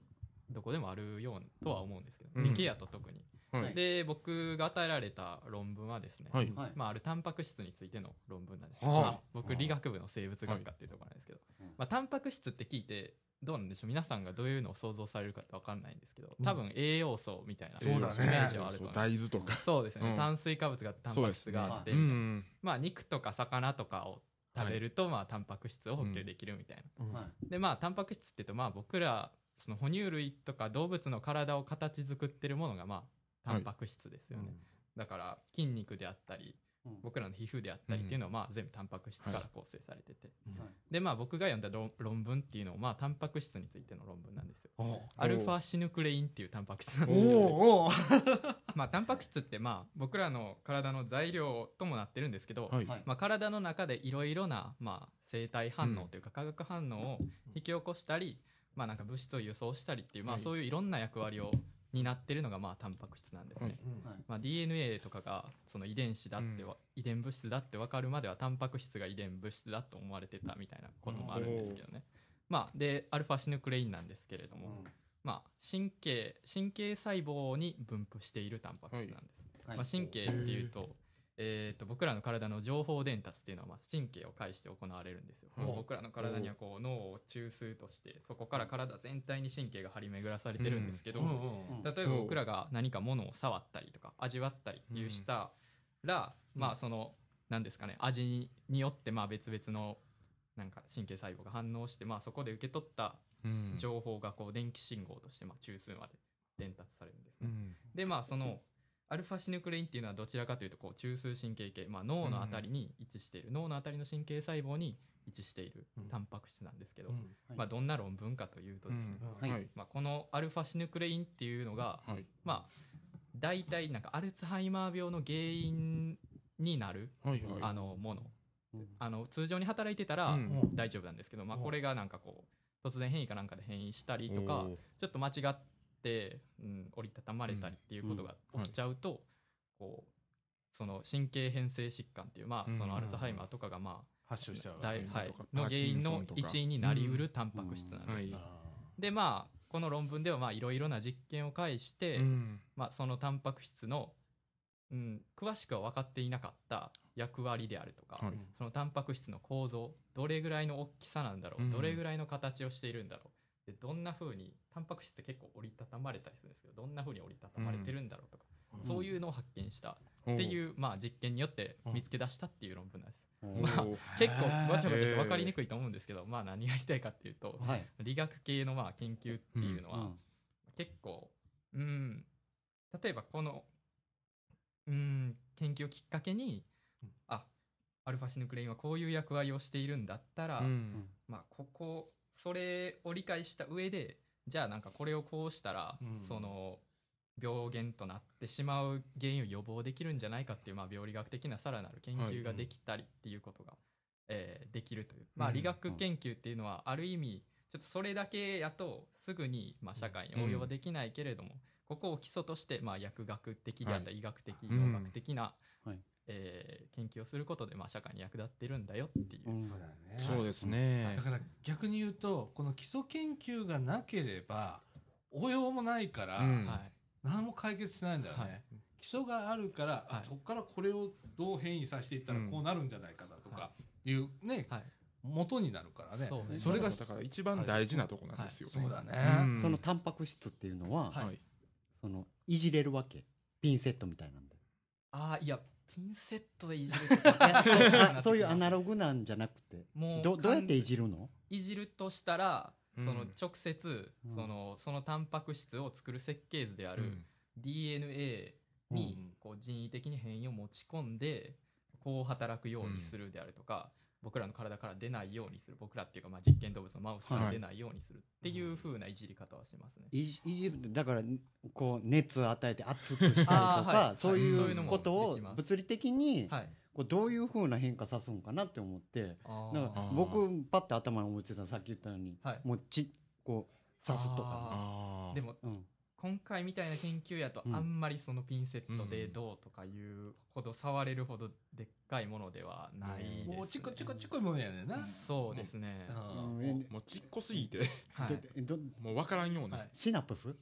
どこでもあるようとは思うんですけど、うん。理系やと特に。はい。で僕が与えられた論文はですね、はい。はい。まあ、あるタンパク質についての論文なんです、はあ。まあ、僕理学部の生物学科っていうところなんですけど、はい。まあ、タンパク質って聞いてどうなんでしょう？皆さんがどういうのを想像されるかって分かんないんですけど多分栄養素みたいなイメージはあると思います大豆とか。そうですね、うん。炭水化物がタンパク質があって、うみたいな、ん。まあ肉とか魚とかを食べると、まあタンパク質を補給できるみたいな、はい。でまあタンパク質っていうとまあ僕らその哺乳類とか動物の体を形作ってるものがまあタンパク質ですよね、だから筋肉であったりうん。僕らの皮膚であったりっていうのはまあ全部タンパク質から構成されてて、はい。でまあ僕が読んだ論論文っていうのもまあタンパク質についての論文なんですよ。おアルファシヌクレインっていうタンパク質なんおですけど、お まあタンパク質ってまあ僕らの体の材料ともなってるんですけど、はい。はい。まあ、体の中でいろいろな、まあ、生体反応というか化学反応を引き起こしたり、まあ、なんか物質を輸送したりっていう、まあ、はい。そういういろんな役割を担ってるのがまあタンパク質なんですね、はい。まあ、DNA とかがその遺伝子だってわ、遺伝物質だって分かるまではタンパク質が遺伝物質だと思われてたみたいなこともあるんですけどね、まあ、でアルファシヌクレインなんですけれども、まあ、神経神経細胞に分布しているタンパク質なんです、はい。まあ、神経っていうと,、えー、と僕らの体の情報伝達っていうのはまあ神経を介して行われるんですよ、はい僕らの体にはこう脳を中枢としてそこから体全体に神経が張り巡らされてるんですけど、例えば僕らが何か物を触ったりとか味わったりっていうしたら、まあその何ですかね味にによってまあ別々のなんか神経細胞が反応して、まあ、そこで受け取ったうん。情報がこう電気信号としてまあ中枢まで伝達されるんですね。うん。でまあそのアルファシヌクレインっていうのはどちらかというとこう中枢神経系、まあ、脳のあたりに位置している、脳のあたりの神経細胞に位置しているタンパク質なんですけど、うん。まあ、どんな論文かというとですね、うんはい。はい。まあ、このアルファシヌクレインっていうのが、はい。まあ大体なんかアルツハイマー病の原因になる、はいあはのもの。うん。あの通常に働いてたらうん。大丈夫なんですけど、まあ、うん。これがなんかこう突然変異かなんかで変異したりいとかちょっと間違って、うん、折りたたまれたりっていうことが起きちゃうと、こうその神経変性疾患っていう、まあ、そのアルツハイマーとかが、ま発症しちゃうはいの原因の一因になりうるタンパク質なんです。はいでまあこの論文ではまあいろいろな実験を介して、うん。まあ、そのタンパク質の、うん、詳しくは分かっていなかった役割であるとか、はい。そのタンパク質の構造どれぐらいの大きさなんだろう、うん。どれぐらいの形をしているんだろうでどんな風にタンパク質って結構折りたたまれたりするんですけどどんな風に折りたたまれてるんだろうとか、そういうのを発見したっていう、まあ、実験によって見つけ出したっていう論文なんです。おまあー。結構わちゃわちゃして分かりにくいと思うんですけど、まあ何が言いたいかっていうとはい。理学系のまあ研究っていうのは、うん。結構うん。例えばこのうん研究をきっかけに、あアルファシヌクレインはこういう役割をしているんだったら、うん。まあここそれを理解した上でじゃあなんかこれをこうしたら、うん。その病原となってしまう原因を予防できるんじゃないかっていう、まあ、病理学的なさらなる研究ができたりっていうことが、えーできるという、まあ、うん。理学研究っていうのはある意味ちょっとそれだけやとすぐに、まあ、社会に応用はできないけれども、ここを基礎として、まあ、薬学的であったり医学的、うん。医学的な、はいえー研究をすることで、まあ、社会に役立ってるんだよっていう。うん。そうだよね。そうですね。だから逆に言うとこの基礎研究がなければ応用もないから、うん。はい。何も解決しないんだよね、はい。基礎があるから、あはい。そこからこれをどう変異させていったらうん。こうなるんじゃないかなとかい。うね、はい。元になるからね。そうね。それがだから一番大事なとこなんですよね。そうだね、うん。そのタンパク質っていうのは、はい。はいそのいじれるわけ。ピンセットみたいなんで。ああいやピンセットでいじるとか そういうアナログなんじゃなくて？もうどどうやっていじるの？いじるとしたら、うん。その直接、うん。そのそのタンパク質を作る設計図であるうん。DNA にうん。こう人為的に変異を持ち込んでこう働くようにするであるとか、僕らの体から出ないようにする。僕らっていうかまあ実験動物のマウスから出ないようにするっていう風ないじり方はしますね。いじいじるだからこう熱を与えて熱くしたりとか、はい。そうはいそうことを物理的にはい、こうどういうふうな変化さすんかなって思ってあー。だか僕パッて頭に思ってたさっき言ったように、はい。もうちこう刺すとか、あー。でもうん、今回みたいな研究やとうん。あんまりそのピンセットでうん。どうとかいうほど触れるほどでっかいものではないです、ね。もうちっこちっこちっこいもんやねんな。そうですね。もうちっこすぎて。はい。どどもう分からんような、はい。シナプス、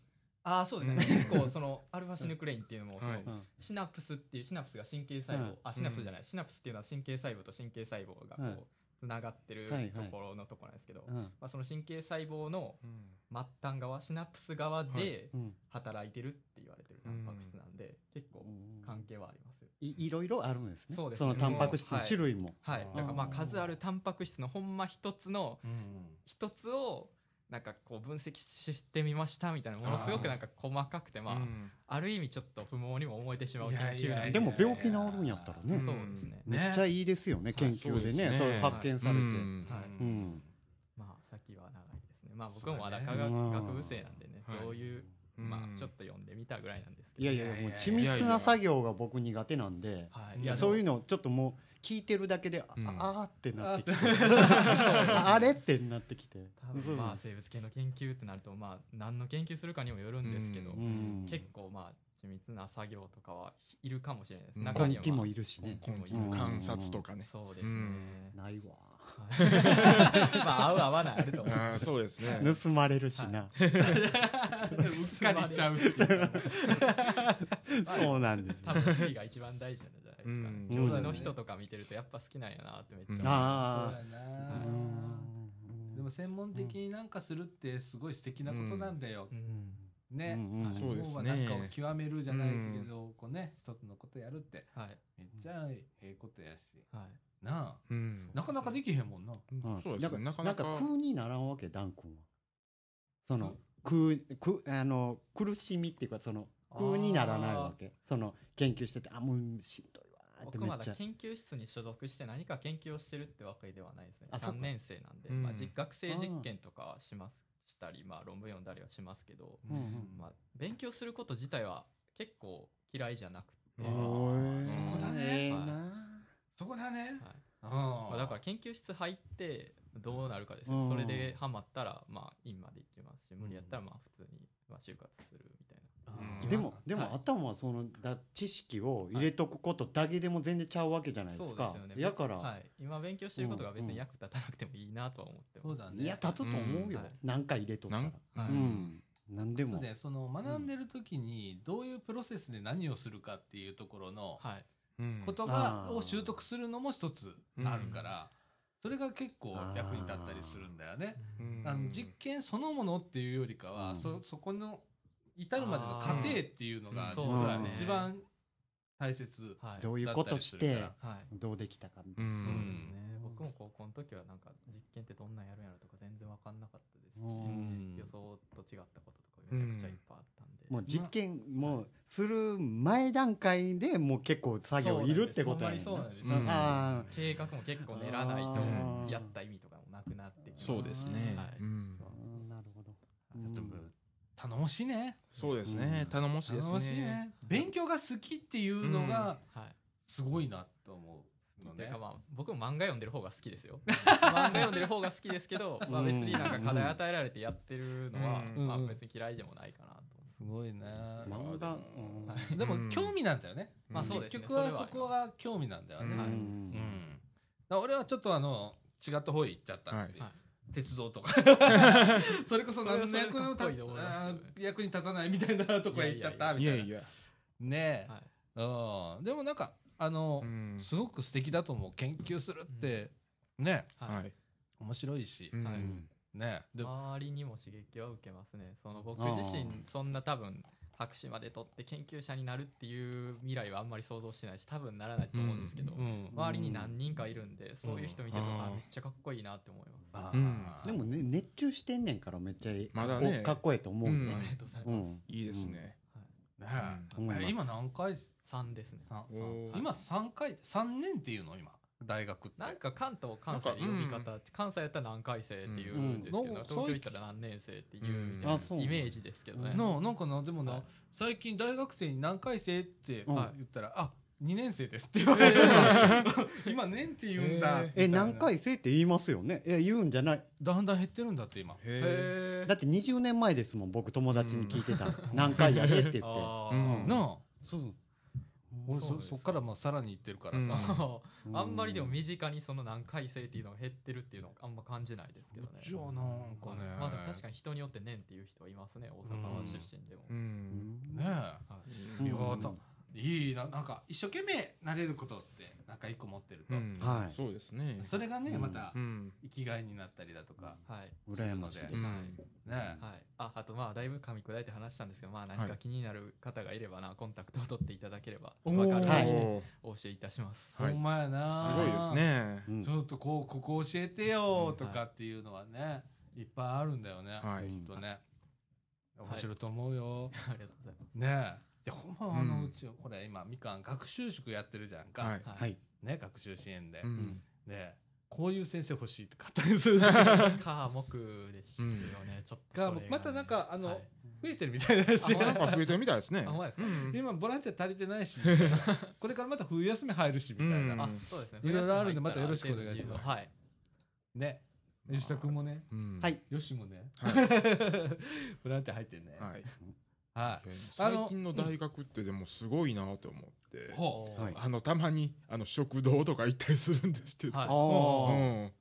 ああそうですね、結構そのアルファシヌクレインっていうのもその、シナプスっていうシナプスが神経細胞、うんあシナプスじゃない、シナプスっていうのは神経細胞と神経細胞がこはい。うつながってるはいはい。ところのところなんですけど、うん。まあ、その神経細胞のうん。末端側シナプス側でうん。働いてるって言われてるタンパク質なんで、結構関係はあります。よいいろいろあるんですね。そうですね。のタンパク質の種類も、はい。だからまあ数あるタンパク質のほんま一つのうん。一つをなんかこう分析してみましたみたいなものすごくなんか細かくてまあ、うん。ある意味ちょっと不毛にも思えてしまう研究なんででも病気治るんやったらね、うんそうですね。めっちゃいいですよね、研究でね発見されて、まあ先は長いですね。まあ僕もまだ科学学部生なんでねはい。どういううんまあちょっと読んでみたぐらいなんですけど。いやいやもう緻密な作業が僕苦手なんで、はい。いやそういうのちょっともう聞いてるだけで、あうん。あーってなってきて。あ あれ？ってなってきて。多分まあ生物系の研究ってなるとまあ何の研究するかにもよるんですけど、うん。結構まあ緻密な作業とかはいるかもしれないです、うん。中には、もいるしね。根気もいる。うん観察とかね。そうですね、ないわ。はいまあ合う合わないあると。思うあーそうですね。盗まれるしな、うっかりしちゃうし。そうなんです多分好きが一番大事なんじゃないですか。ねうん。上手の人とか見てるとやっぱ好きなんやなってめっちゃ思いまあそうやな。はい。でも専門的になんかするってすごい素敵なことなんだよ。す。うん。ね。うんうんそうですね。要はなんかを極めるじゃないけど、こうね、一つのことやるって、はい。めっちゃええことやし。はいなあ。うん。なかなかできへんもんな。うん。そうですね。なかなかなんか空にならんわけダン君は。その空空あの苦しみっていうかその空にならないわけ。その研究しててあもうしんどいわーって僕まだめっちゃ。研究室に所属して何か研究をしてるってわけではないですね。あそうか。3年生なんで、うん。まあ、じ学生実験とかはしますしたり、まあ、論文読んだりはしますけど、うんうん。まあ、勉強すること自体は結構嫌いじゃなくて、そこだね。ええなそこだね。はい。あまあ、だから研究室入ってどうなるかですうん。ねそれでハマったらまあ院まで行きますし無理やったらまあ普通にまあ就活するみたいな。うん。でもでも、はい。頭はそのだ知識を入れとくことだけでも全然ちゃうわけじゃないですか、そうですよね。やから、はい、今勉強してることが別に役立たなくてもいいなとは思ってます、そうだね。いや立つと思うよ、うん。はい。何回入れとったら。なんはい。うん。何でも。そうね、その学んでる時にどういうプロセスで何をするかっていうところのはい。うんことがを習得するのも一つあるから、それが結構役に立ったりするんだよね。うん。あの実験そのものっていうよりかは、うん。そそこの至るまでの過程っていうのが実は一番大切はい。どういうことしてどうできたかみたいな、うん。そうですね。僕も高校の時はなんか実験ってどんなんやるんやろとか全然分かんなかったですし、うん。予想と違ったこととかめちゃくちゃいっぱいあったんで、もう実験もする前段階でもう結構作業いるってことやねんそうなんですほんまにそうなんです。あ計画も結構練らないとやった意味とかもなくなってそうですね。はい。うん。あなるほど、頼もしいねそうですね。うん。頼もしいですね。ね。勉強が好きっていうのがはい。すごいなと思うのね。てかまあ僕も漫画読んでる方が好きですよ。漫画読んでる方が好きですけど、まあ、別になんか課題与えられてやってるのは、うん。まあ、別に嫌いでもないかな。とすごいね漫画、うん。でもうん。興味なんだよね。まあそうですね。結局はそこは興味なんだよね。うん。はいうん。だから俺はちょっとあの違った方へ行っちゃったんで、はい。鉄道とか。それこそ何の役にかっこいいと思います。けどねあー役に立たないみたいなとこへ行っちゃったみたいな。いやいやねえ、はい。うん。でもなんかあの、うん。すごく素敵だと思う。研究するって、ねはいはい。面白いし、うん。はいね。で周りにも刺激は受けますね。その僕自身そんな多分博士まで取って研究者になるっていう未来はあんまり想像してないし多分ならないと思うんですけど、うん。周りに何人かいるんでそういう人見てると、うん。あめっちゃかっこいいなって思います、でもね熱中してんねんからめっちゃいい。まだね。かっこええと思う、うん。ありがとうございます、うん。いいですね。ねうん。え今何回？3ですね。今3回？三年っていうの？今大学って。なんか関東関西で呼び方、関西やったら何回生っていうん。ですけど、うん。東京行ったら何年生っていうみたいなイメージですけどね、ななんかなでもな、はい。最近大学生に何回生ってうん。言ったら、あ2年生ですって言われて、今年って言うんだ、えみたいな。何回生って言いますよね？え言うんじゃない。だんだん減ってるんだって今。へへだって20年前ですもん僕友達に聞いてたの。何回やでって言って。あうん。ーなあそう俺そそっからまあさらに行ってるからさ、うん。あんまりでも身近にその何回生っていうのが減ってるっていうのはあんま感じないですけどね。じゃあなんかね、まあでも確かに人によって年っていう人はいますね大阪出身でも、うん。ねはいえ、いやうんたいいななんか一生懸命なれることってなんか一個持ってると、うん。はい。そうですね。それがね、うん。またうん。生きがいになったりだとか、はい。羨ましいです。うん。ね。はい、ああとまあだいぶ噛み砕いて話したんですけどまあ何か気になる方がいればな、コンタクトを取っていただければおー分かるようにお教えいたします、はい。ほんまやな。すごいですね。うん。ちょっとこうここ教えてよとかっていうのはね、いっぱいあるんだよね、はい。きっとね。い。面白いと思うよ、ありがとうございます。ね。えいやほんまあのうん。うちこれ今みかん学習塾やってるじゃんか、はい。はい。ね学習支援で、うん。でこういう先生欲しいって買ったりする科目ですよね、ちょっとねまたなんかあのはい。増えてるみたいだしなんか増えてるみたいですね。今ボランティア足りてないし これからまた冬休み入るしみたいな、うん。あそうですね。いろいろあるんでまたよろしくお願いします。はい。ね吉田君もね。うん。はい。よしもね、は ボランティア入ってんね。はいはい。最近の大学ってでもすごいなと思ってほう。はい。あのたまにあの食堂とか行ったりするんですけど。はい。うん。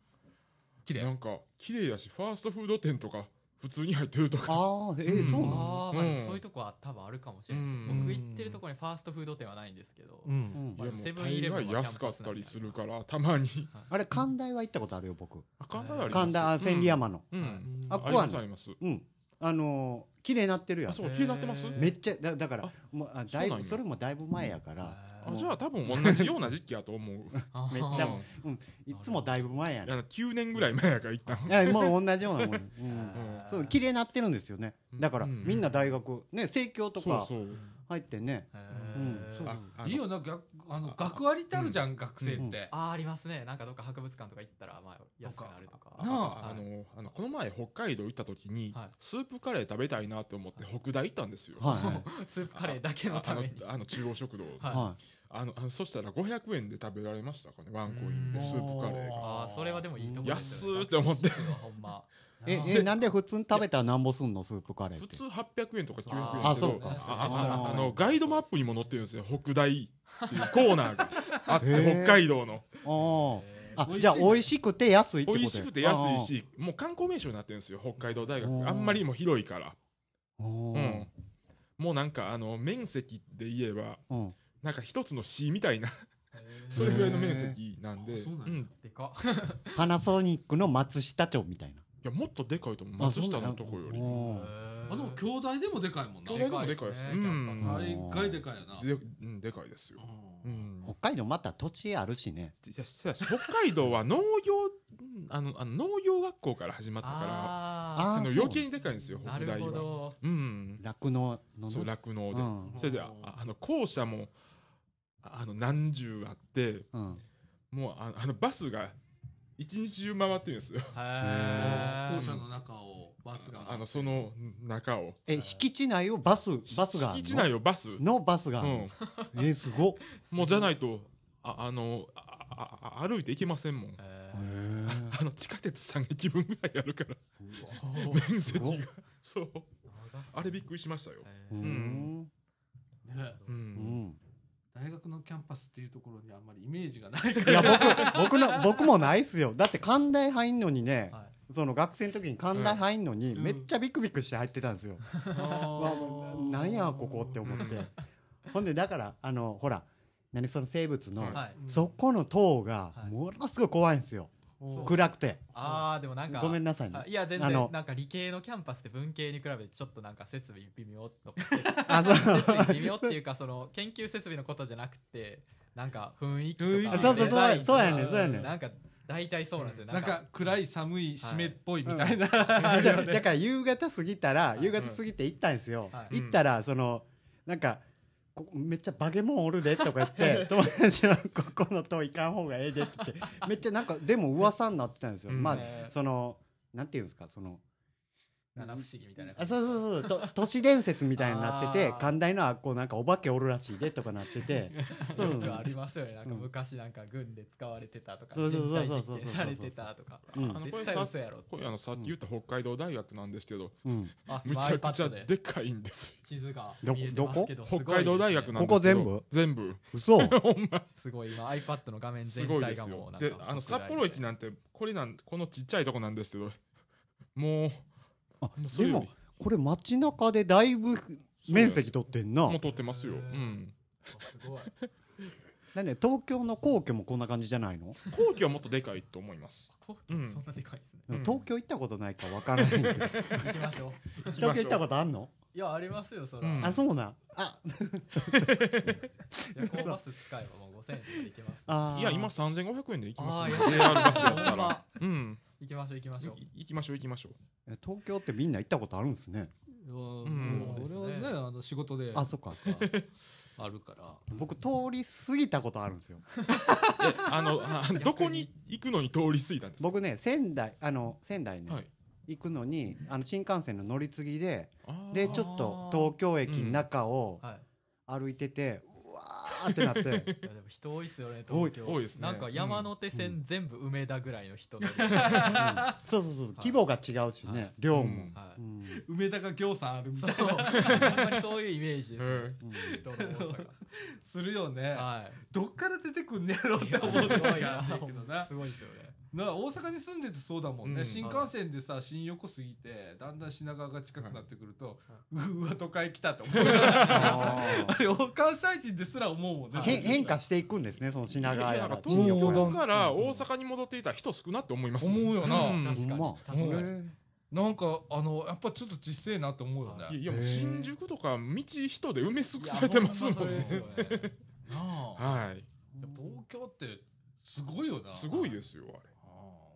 綺麗。なんか綺麗やしファーストフード店とか普通に入ってるとか。あーえーそうなの？あーまあそういうとこは多分あるかもしれないです、うん。僕行ってるところにファーストフード店はないんですけど、うん。うんいやもうセブンイレブンは安かったりするからたまに。あれ神田は行ったことあるよ僕。あ簡単あります。神田あ千里山の。うん。はいあありここはね。ますあります。うん。あのー綺麗になってるやん。あそう綺麗になってます？めっちゃだだからあもうあだいぶそれもだいぶ前やから。あじゃあ多分同じような時期やと思う。めっちゃうんいつもだいぶ前やねいや9年ぐらい前やから行ったんいやもう同じようなもん、うん。んそう綺麗になってるんですよね。だから、うん。みんな大学ね生協とかそうそう入ってね。いいよな逆あの学割ってあるじゃん、学生って、あーありますね。なんかどっか博物館とか行ったらまあ安くなるとか。なああのあのこの前北海道行った時にはい。スープカレー食べたいなと思って北大行ったんですよ。スープカレーだけのために。あの中央食堂。はい。はあのあのそしたら500円で食べられましたかねワンコインでうんスープカレーが。ああそれはでもいいとこです安ーって思って。ほんま。いええなんで普通に食べたらなんぼすんの？スープカレーって。普通800円とか900円あそうか。あああああのガイドマップにも載ってるんですよ。北大っていうコーナーがあって北海道の。あじゃあ美味しくて安いってことや美味しくて安いしもう観光名所になってるんですよ北海道大学。あんまりにも広いから。うん。もうなんかあの面積で言えばうん。なんか一つの市みたいなそれぐらいの面積なんで、そうなん。でか。パナソニックの松下町みたいなやもっとでかいと思う。松下のとこより。あでも兄弟でもでかいもんな。兄弟でもでかいですね。大概でかいよな。で,、うん、でかいですよ、北海道また土地あるしね。北海道は農業うん あのあの農業学校から始まったからああの余計にでかいんですよ北大は。ほど。うん。酪農のそう酪農で、うん。それでああの校舎もああの何十あってうん。もうああのバスが一日中回ってるんですよ。校舎の中をバスがあのその中を。え敷地内をバスバスが敷地内をバス。のバスがうん。えーすごっ。もうじゃないとああのあ歩いていけませんもん。あの地下鉄3駅分ぐらいあるから。ー。面積が。そう。あれびっくりしましたよ。うん。ねううん。ん大学のキャンパスっていうところにあんまりイメージがないかいやら僕僕の僕もないっすよ。だって関大入んのにねはい。その学生の時に関大入んのにうん。めっちゃビクビクして入ってたんですよ、わなんやここって思って。ほんでだからあのほら何その生物の、はいはい。そこの塔がはい。ものすごい怖いんですよ、暗くて。ああでもなんかごめんなさいね。あいや全然なんか理系のキャンパスって文系に比べてちょっとなんか設備微妙とかあそう。設備微妙っていうかその研究設備のことじゃなくてなんか雰囲気とか そうそうそうそうやねんそうやねん。なんか大体そうなんですよ。なんか暗い寒い湿っぽいみたいな、だから夕方過ぎたら、はい夕方過ぎて行ったんですよ、はい。行ったらそのなんかこめっちゃバケモンおるでとか言って友達のここの塔行かん方がええでって言ってめっちゃなんかでも噂になってたんですよ、うん。まあねそのなんていうんですかその七不思議みたいなあそうそうそう。と 都市伝説みたいになってて寛大のあっこなんかお化けおるらしいでとかなってて。そうそうよくありますよね。なんか昔なんか軍で使われてたとかそうそうそう人体そう。実験されてたとか。うん。あのこれ絶対さ嘘やろって。これあのさっき言った北海道大学なんですけどうん。あむちゃくちゃ iPad で。でかいんです。地図がど見えてますけど北海道大学なんですけどここ全部？全部。嘘。ほんま。すごい今 iPad の画面す全ごいですよ。体がもうなんかであの札幌駅なんてこれなんこのちっちゃいとこなんですけどもうあでもこれ街中でだいぶ面積取ってんな。もう取ってますよ、うん、すごい。なんで東京の皇居もこんな感じじゃないの、皇居はもっとでかいと思います。こうん。そんなでかいですね。うん。東京行ったことないかわからないけど行きましょう。東京行ったことあんの、いやありますよそら。うん。あそうなん？あ。夜行バス使えばもう5000円で行けます。あー。いや今3500円で行きますよ。あー JR バスやったら。うん行きましょう行きましょう。い行きましょう行きましょう。東京ってみんな行ったことあるんですね。ん俺はね。あの仕事であそっか あるから。僕通り過ぎたことあるんですよ。えあのあどこに行くのに通り過ぎたんですか？僕ね仙台あの仙台ね、はい。行くのにあの新幹線の乗り継ぎででちょっと東京駅の中をはい。歩いてて、ーってなって。いやでも人多いっすよね多い東京。多いですね。なんか山手線全部梅田ぐらいの人乗りそうそうそう規模が違うしね、はい。量も、うん。はい。うん。梅田が行さんあるみたそいう。なほんまにそういうイメージですうんね人の多さ するよね。がはい。どっから出てくんねやろって思うすごい時な。があるけどなすごいですよねな大阪に住んでてそうだもんね、うん。新幹線でさ新横過ぎてだんだん品川が近くなってくると、うわ都会来たって思う。あ あれ関西人ですら思うもんね。変化していくんですねその品川やか新横やら。東京から大阪に戻っていたら人少なって思いますもん。思うよな。うん。確かに。確かに。なんかあのやっぱちょっと小せえなって思うよね。いやいやもう新宿とか道人で埋め尽くされてますもん。いやほんまそれですよね。なあ。はい。東京ってすごいよな。すごいですよあれ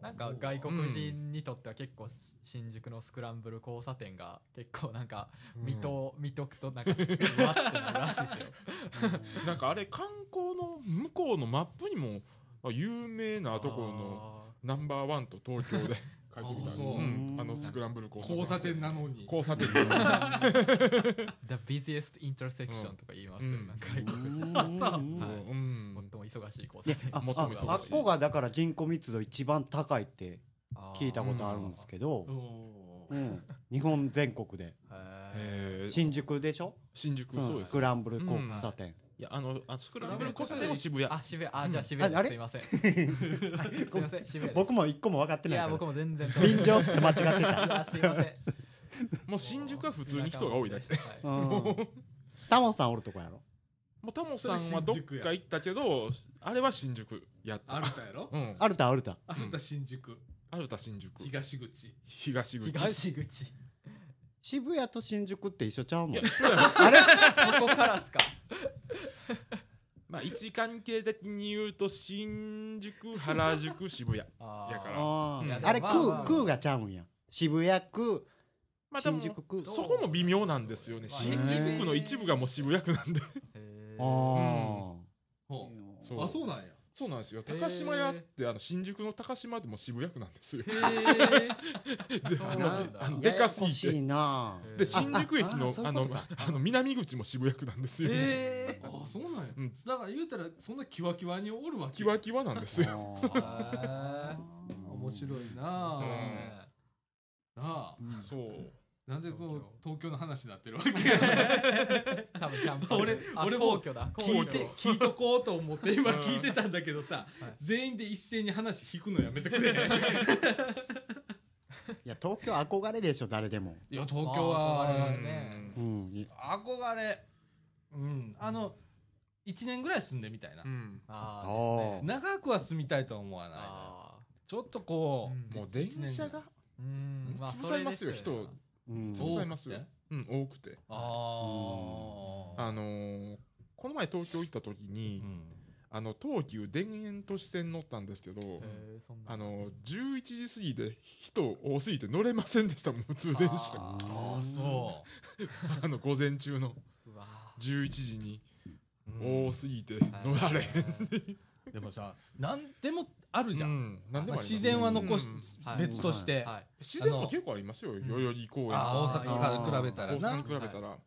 なんか外国人にとっては結構し新宿のスクランブル交差点が結構なんか見と、見とくとなんか すうわってなるらしいですよ。なんかあれ観光の向こうのマップにもあ有名なところのナンバーワンと東京で 書いてみたんです。あそう。うん。あのスクランブル交差点。交差点なのに。交差点。The busiest intersection とか言いますよ、うん。なんか外国人。うん。はい。うん。最も忙しい交いや差点あもっとも忙しい。ああっこがだから人口密度一番高いって聞いたことあるんですけどう、ん。うん、日本全国で。新宿でしょ、新宿うんそうです。スクランブル交差点、いやあのあスクランブル交差点は渋谷。ーあ渋谷。あじゃあ渋谷す。すいません。すいません。渋谷僕も一個も分かっていやないから。僕も全然。便乗して間違っていた、やすいません。もう新宿は普通に人が多いだけ。タモさんおるとこやろ？もうタモさんはどっか行ったけどあれは新宿やった。アルタやろ？うん。アルタアルタ。アルタ新宿。アルタ新宿。東口。東口。東口。渋谷と新宿って一緒ちゃうの？いやそうやあれ？そこからっすか？まあ位置関係的に言うと新宿原宿渋谷やから。あー。いやあれでもまあまあ。空空がちゃうんや。渋谷区まあでも新宿区。そこも微妙なんですよね。まあ新宿区の一部がもう渋谷区なんで。へああそうなんや。そうなんですよ。高島屋ってあの新宿の高島でも渋谷区なんですよ。でかすぎて。で新宿駅あのあのあの南口も渋谷区なんですよ。えあそうなんや。うん。だから言うたらそんなキワキワにおるわけキワキワなんですよ。面白いなあ。なあ。そうなんでこの東京。の話になってるわけ？多分キャンパス。俺あ俺も皇居だ。聞いて聞いとこうと思って 今うん聞いてたんだけどさはい。全員で一斉に話引くのやめてくれ。いや東京憧れでしょ誰でも。いや東京は憧れますね。うん。い憧れ。うん。あの1年ぐらい住んでみたいな。うん。あね。長くは住みたいとは思わないちょっとこーもう電車がーうん。まあ潰されますよそれですうん潰されますよ。多くて？うん多くて。うあのーこの前東京行った時にうん。あの東急田園都市線乗ったんですけどあの11時過ぎで人多すぎて乗れませんでしたもん普通電車あああそ あの午前中の。ーうわ11時にうん。多すぎて乗られへん。でもさ何でもあるじゃん、うん。何でも自然は残し、別として、はい。自然も結構ありますよ。代々木公園あ大とか阪から比べたら大な阪に比べたら、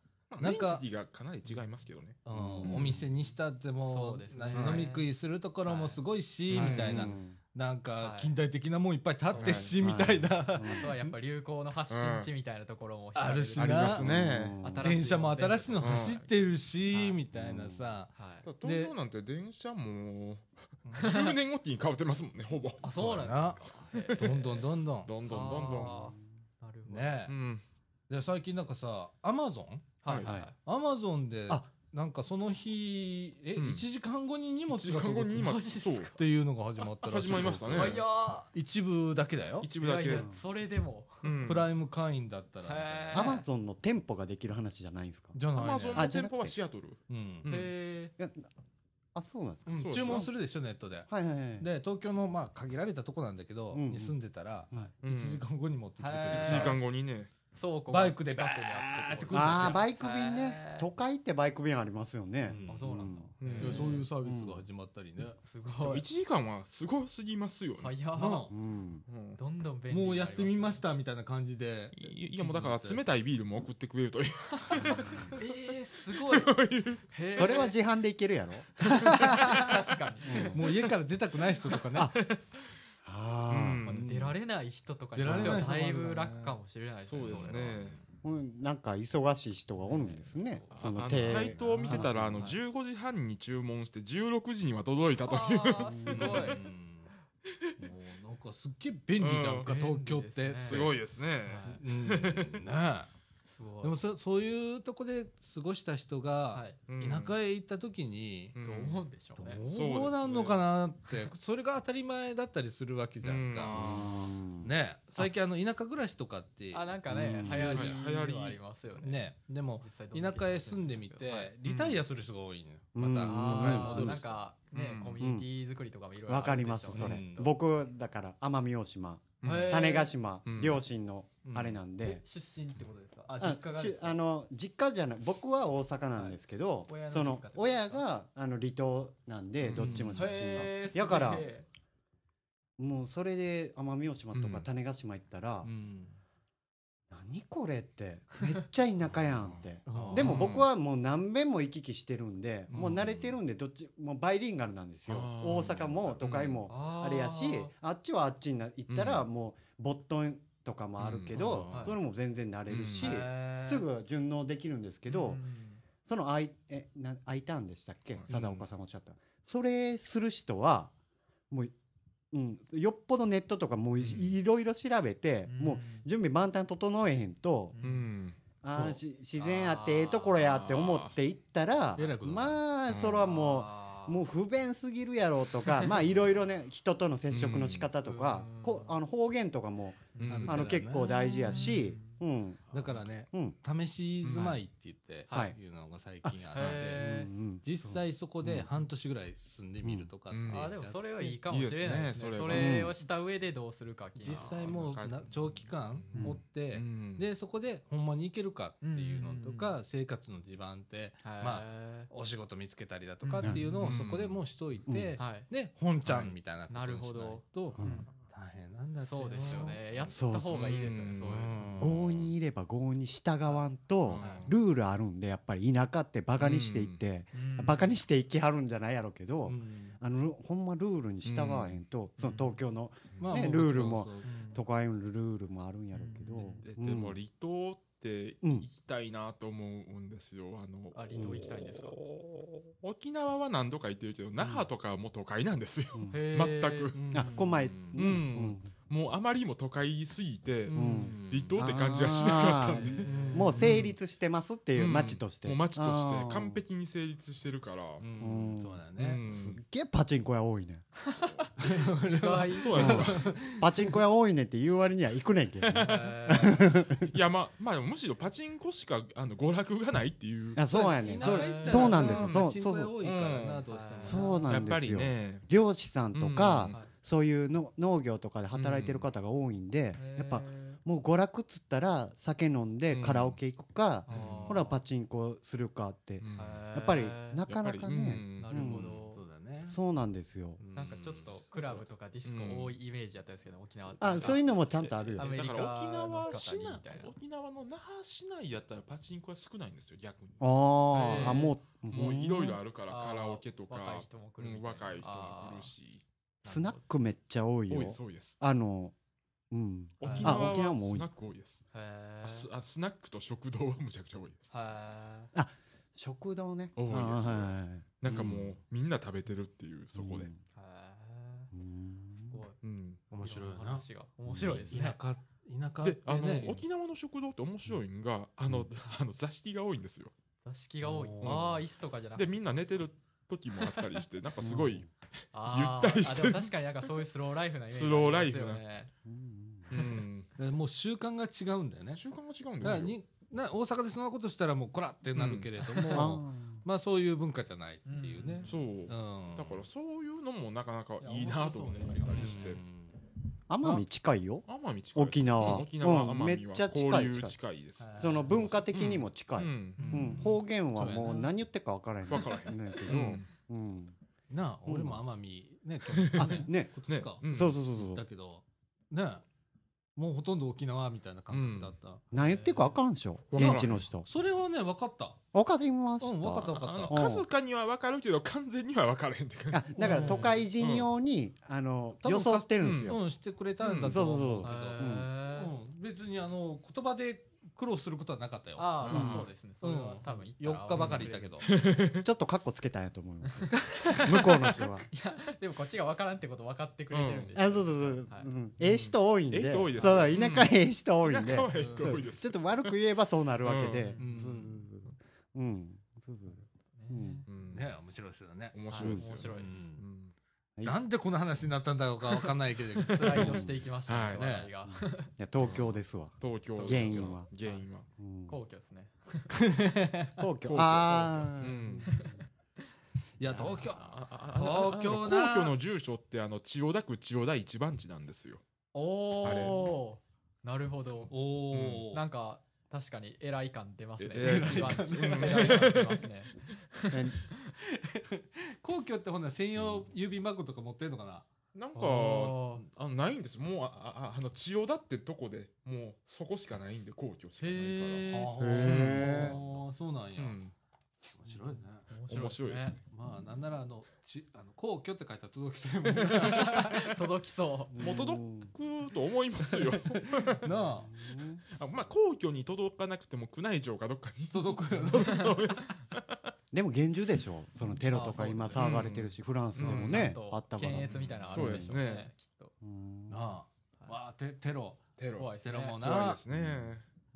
なんか積がかなり違いますけどね。うん。お店にしたってもそうですね。飲み食いするところもすごいし、はい。みたいな、うんなんかはい。近代的なもんいっぱい立ってし、はいみたいな、あとはやっぱ流行の発信地みたいなところもある。しなありますね。うん新しい電車も新しいのうん走ってるし、はいみたいなさ、はい。東京なんて電車も 10年おきに変わってますもんねほぼ。あそうなんですか。どんどんどんどん。どんどんどんどん。なるほど。ねう最近なんかさアマゾンはい。はいアマゾンであなんかその日え、うん。1時間後に荷物1時が届く間後に今マジっすかそう。っていうのが始まったらしい始まりましたね。一部だけだよ。一部だけ。いやいやそれでも。うん。プライム会員だったらみたいへな。アマゾンの店舗ができる話じゃないんですか？じゃないね。アマゾンの店舗はシアトル。うん。うん。へいやあそうなんですか、うん注文するでしょネットで。はいはいはいで東京のまあ限られたとこなんだけど、うんうん。に住んでたら、うん。1時間後に持ってきてくれへる。1時間後にね倉庫バイクで近くにバーあってくるああバイク便へねー。都会ってバイク便ありますよね、うん。あそうなんだ。うん。そういうサービスが始まったりね、すごい。1時間はすごすぎますよね。早っ。うん。うん。どんどん便利もうやってみましたみたいな感じで。いいやもうだから冷たいビールも送ってくれるという。えー、すごい。それは自販でいけるやろ。確かに。もう家から出たくない人とかねあうん。まあ出られない人とかに出られない人もあるだいぶ楽かもしれないですねそうですね。うん。なんか忙しい人がおるんですね、そあのサイトを見てたらあのはい15時半に注文して16時には届いたという。すごいう。ん。もうなんかすっげえ便利じゃんか、うん。東京って、すね。すごいですね。うん。ねすごい。えでもそそういうとこで過ごした人が田舎へ行った時に、うん。どう思うんでしょうね。どうなんのかなってそれが当たり前だったりするわけじゃんうん。か、うんね。え最近あの田舎暮らしとかってあなんかねうん。流行り流行りはありますよね。ね。でも田舎へ住んでみて、はい。リタイアする人が多いのよ、うん。また都会戻る人。なんかねうん。コミュニティ作りとかもいろいろわかりますそれ、うん。僕だから奄美大島種子島、うん。両親のあれなんで、出身ってことですか？ああ実家があの実家じゃない僕は大阪なんですけど、その親があの離島なんで、うん。どっちも出身が、やからもうそれで奄美大島とかうん。種子島行ったら、うん何これ？ってめっちゃ田舎やんっ てでも僕はもう何遍も行き来してるんで、うん。もう慣れてるんでどっちもうバイリンガルなんですよ。大阪も都会もああれやし、あっちはあっちにな行ったらうん。もうボットンとかもあるけど、うん。それも全然慣れるし、すぐ順応できるんですけど、うん。そのあいえな I ターンでしたっけ？うん。貞岡さんおっしゃった、それする人はもう、うん、よっぽどネットとかもうい,、うん。ろいろ調べて、うん。もう準備万端整えへんと、ううんんあ自然あってええところやって思って行ったらまあそれはもう。もう不便すぎるやろとか まあいろいろね人との接触の仕方とか、うん。こあの方言とかもあの結構大事やし、うん。だからねうん。試し住まいって言って、はい。いうのが最近あって、実際そこで半年ぐらい住んでみるとかってうん。あーでもそれはいいかもしれないですね。いいですね。そそれ。をした上でどうするか実際もう長期間うんおって、うん。でそこでほんまに行けるかっていうのとか、う生活の地盤って、まああお仕事見つけたりだとかっていうのをそこでもうしといて、はい。で本ちゃんみたいなことなるにしないほど。とうん大変。なんだそうですよね。やった方がいいですよねうんそう。いう郷にいれば郷に従わんとうんルールあるんでやっぱり田舎ってバカにしていって、うん。バカにしていきはるんじゃないやろうけど、うん。あのほんまルールに従わへんと、その東京のねルールも都会のルールもあるんやろうけど、ででも離島ってうん。行きたいなと思うんですよ。あのあ離島行きたいんですか？沖縄は何度か行ってるけど那覇とかはもう都会なんですよ。全く。うんあこん。前、うん。うんもうあまりにも都会すぎてうん。離島って感じはしなかったんで。うん。もう成立してますっていううん。街として、もう街として完璧に成立してるから。うん。うん。そうだよね、うん。すっげえパチンコ屋多いね。そうですかパチンコ屋多いねって言う割には行くねんけどいやまあまあでもむしろパチンコしかあの娯楽がないっていう。あそうやねん。そうなんですよ。ん。そうそう多いからな、うん。どうしてもそうなんやっぱりですよね。漁師さんとか、そういうの農業とかで働いてる方が多いんで、やっぱへもう娯楽っつったら酒飲んでうんカラオケ行くか、ほらパチンコするかってうん。やっぱりなかなかねうん。なるほど、そうだね。そうなんですよ。なんかちょっとクラブとかディスコ多いイメージだったんですけど、沖縄ってあそういうのもちゃんとあるよ。アメリカだから沖縄市内沖縄の那覇市内やったらパチンコは少ないんですよ逆に。ああもうもういろいろあるるからカラオケとか若い人も来るしスナックめっちゃ多いよ。多いです多いです。あのうん。沖あ縄沖縄も多い。はスナック多いです。あスあスナックと食堂はむちゃくちゃ多いです。へ食堂ね。多いです。はいなんかもうみんな食べてるっていうそこで。すごい。うん。面白いな。話が。面白いですね。田舎田舎であのね。沖縄の食堂って面白いんがあのあの座敷が多いんですよ。座敷が多い。ああ椅子とかじゃなくて。でみんな寝てる時もあったりしてなんかすごいあーゆったりしてるあでも確かになんかそういうスローライフなイメージスローライフなありますよね。うん。もう習慣が違うんだよね。習慣が違うんですよ。な大阪でそんなことしたらもうこらってなるけれどあも、ーまあそういう文化じゃないっていうね、そう。うん。だからそういうのもなかなかいいなと思ったりして。うん奄美近いよ。奄美近い沖縄。うん沖縄うん。奄美は。めっちゃ近い。交流近いですはいその文化的にも近い、うん。うん。方言はもう何言ってるか分からへん分からへん。ねん。けど、うん。うん。なあうん俺も奄美ねあね。ね。そうそうそうそう。だけどねもうほとんど沖縄みたいな感覚だった、何言ってるか分からんでしょ。分からん。現地の人。それはね分かった。分かりました、うん分かった分かった。うんかすかには分かるけど完全には分からへんって感あだから都会人用に、あの多分装ってるんですよ、うんしてくれたんだうんと思う。けど、そうそうへー。うん。別にあの言葉で苦労することはなかったよ。ああまうん。あそうですね。それは多分行ったら4日ばかりいたけど。ちょっとカッコつけたんやと思います。向こうの人は。でもこっちが分からんってこと分かってくれてるんであそうそうそう、はい。うん。ええ人多いんで。ええ人多いですそううん田舎ええ人多いんで、じ田舎はええ人多いですちょっと悪く言えばそうなるわけで、うん。そうそうそううん。そうそう。うん。うん。ね面白いですよね。面白いですよね。面白いですなんでこの話になったんだろうかわかんないけど スライドしていきましたはい。ね話題が。いや東京ですわ、東京原因は。原因は。うん。皇居ですね。皇居。ああ、うん。いや東京。東京皇居の住所ってあの千代田区千代田一番地なんですよ。おあれ。おなるほど。おおなんか確かに偉い感出ますね。一番うん。偉い感出ますね 皇居ってほんなら専用郵便番号とか持ってんのかな？なんかおあのないんです。もうあああの千代田ってとこでもうそこしかないんで皇居しかないから。へー。へあーそうなんや。うん。面白いね。面白いですねまあなんならあのちあの皇居って書いたら届きそうやもん 届きそう。もう届くと思いますよ。なあ。あまあ皇居に届かなくても宮内庁かどっかに。届くよでも厳重でしょそのテロとか今騒がれてるし、フランスでもうん。ね、あったから。検閲みたいな。のあるんでしょうね。そうですねきっと。うん。なあ。わあテテロ。テロ。怖いテロもな。怖いですね。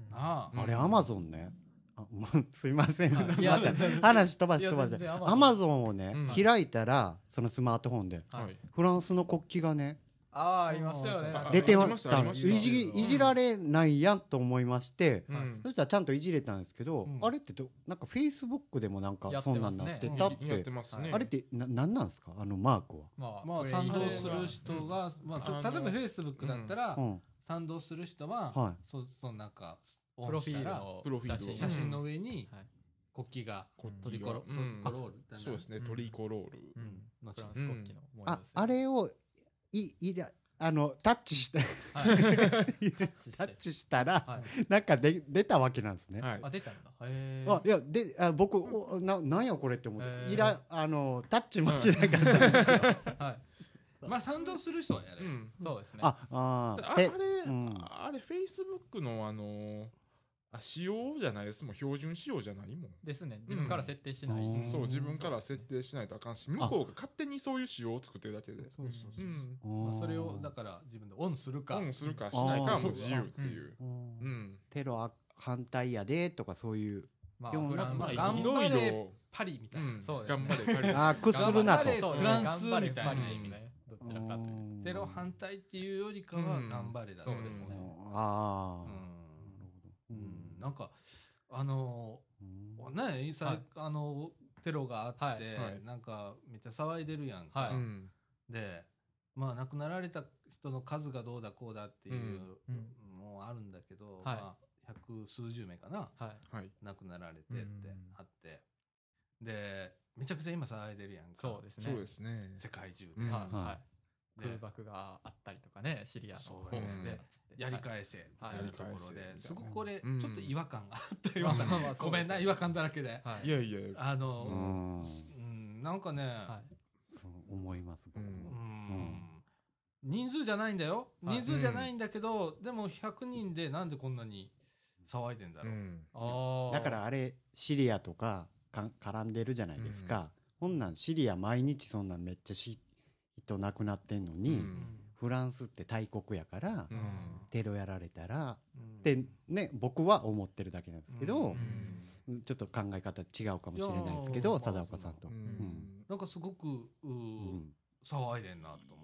なあ。うんあれアマゾンねあもうすいません、はい。話飛ばして飛ばして。アマゾンをね、うん。開いたらそのスマートフォンではい。はいフランスの国旗がねああありますよね。出てましたいじいじられないやんと思いまして、うん。そしたらちゃんといじれたんですけど、うん。あれってどなんかフェイスブックでもなんかそんなんなってたっ、て。てますね。あれってななんなんですか？あのマークは、まあまあ賛同でする人が、まあ、例えばフェイスブックだったら、うん、賛同する人は、はい。そそのなんかプロフィールのプロフィールを。写真写真の上にはい。国旗が国旗トリコロ、がうん。トリコロールそうですね。うん。トリコロール。うん。のフランス国旗のああれをいいらあの タッチしてはい。タッチしたら、はい。なんかで出たわけなんですね。はい。あ出たんだ。へあいやであ僕おななんやこれって思って、いらあのタッチもしなかった、えはい。まあ賛同する人はやれ、うん。そうですね。ああああてれ、うん。あれフェイスブックのあのーあ仕様じゃないです。もん標準仕様じゃないもん、ですね。自分から設定しない。うん。そう自分から設定しないとあかんし向こうが勝手にそういう仕様を作ってるだけで。そうそうそうう、ん。まあ、それをだから自分でオンするか、オンするかしないかはもう自由っていう。うんうん。テロあ反対やでとかそういう。まあフランス頑張れパリみたいな、うん。そうですね。頑張れパリ。あ屈すフランスみたいな。パリですねどちらかというと。テロ反対っていうよりかはうん。頑張れだね、そうですね。ああ、なんかあのうん。ねさ、はい。あのテロがあって、はいはい。なんかめっちゃ騒いでるやんか、はい。うん。でまあ亡くなられた人の数がどうだこうだっていう、うん。もうあるんだけど、はい。まあ、百数十名かな。はい。はい。亡くなられてってうん。あって。でめちゃくちゃ今騒いでるやんか。そうですね。そうですね。世界中で、うん。はい空爆があったりとかねシリアのそう方うんでやり返せ。はい。みたいなところですごくこれちうん。ょっと違和感があったよごめんな違和感だらけで。はい。いやいや。あのううんんなんかね思います僕うん。うもん。人数じゃないんだよ。はい。人数じゃないんだけどでも100人でなんでこんなに騒いでんだろう。だからあれシリアとかか絡んでるじゃないですか、ほんなんシリア毎日そんなんめっちゃし人亡くなってんのに、うん。フランスって大国やから、うん。テロやられたらうん。ってね僕は思ってるだけなんですけどう、ん。ちょっと考え方違うかもしれないですけど貞岡さんと、なんかすごく騒いでんなと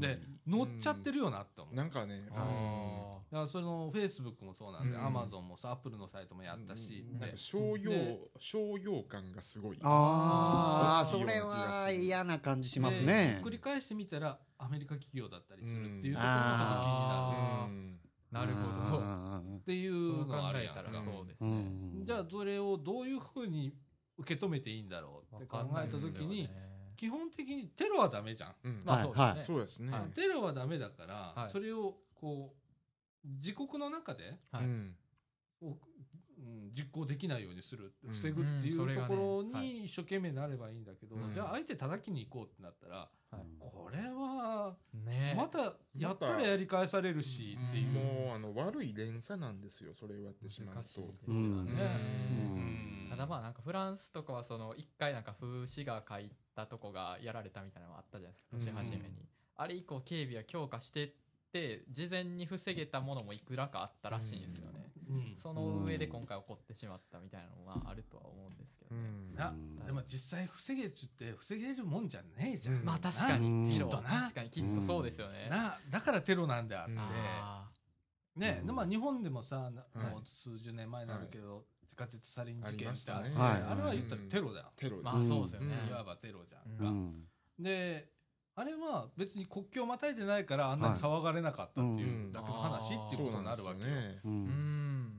で乗っちゃってるよなって思う。なんかねああだからそのフェイスブックもそうなんで、うん。アマゾンもさアップルのサイトもやったし、でうん。なんか商用で商用感がすごい。ああそれは嫌な感じしますでねひっくり返してみたらアメリカ企業だったりするっていうところもちょっと気にあなる。うん。なるほど。どっていそうのがあるやんかえたらそうですうねん。じゃあそれをどういうふうに受け止めていいんだろうって考えた時に、基本的にテロはダメじゃん、うん。まあそうですね、はい。そうですね。はい。テロはダメだから、はい。それをこう自国の中ではい。うん。実行できないようにするうん。防ぐっていうところはい。に一生懸命なればいいんだけど、うん。じゃあ相手叩きに行こうってなったら、はい。これはね。またやったらやり返されるしっていう。もうあの悪い連鎖なんですよそれをやってしまうと。ですようん。ね、まあなんかフランスとかはその一回なんか風刺が書いたとこがやられたみたいなのがあったじゃないですか。年初めに、あれ以降警備は強化してって事前に防げたものもいくらかあったらしいんですよね、うん。その上で今回起こってしまったみたいなのはあるとは思うんですけどね、なうん。でも実際防げっちって防げるもんじゃねえじゃん、うんまあ確かうん。にきっとな。確かにきっとそうですよね、なだからテロなんであって、ね、うん。でまあ日本でもさもう数十年前になるけど、地下鉄サリン事件した。ね。はい。あれは言ったらテロだよ、テロまあそうですよね、うん。いわばテロじゃんうか、うん。であれは別に国境をまたいでないからあんなに騒がれなかったっていうだけの話っていうことになるわけよ、ねううん。ん。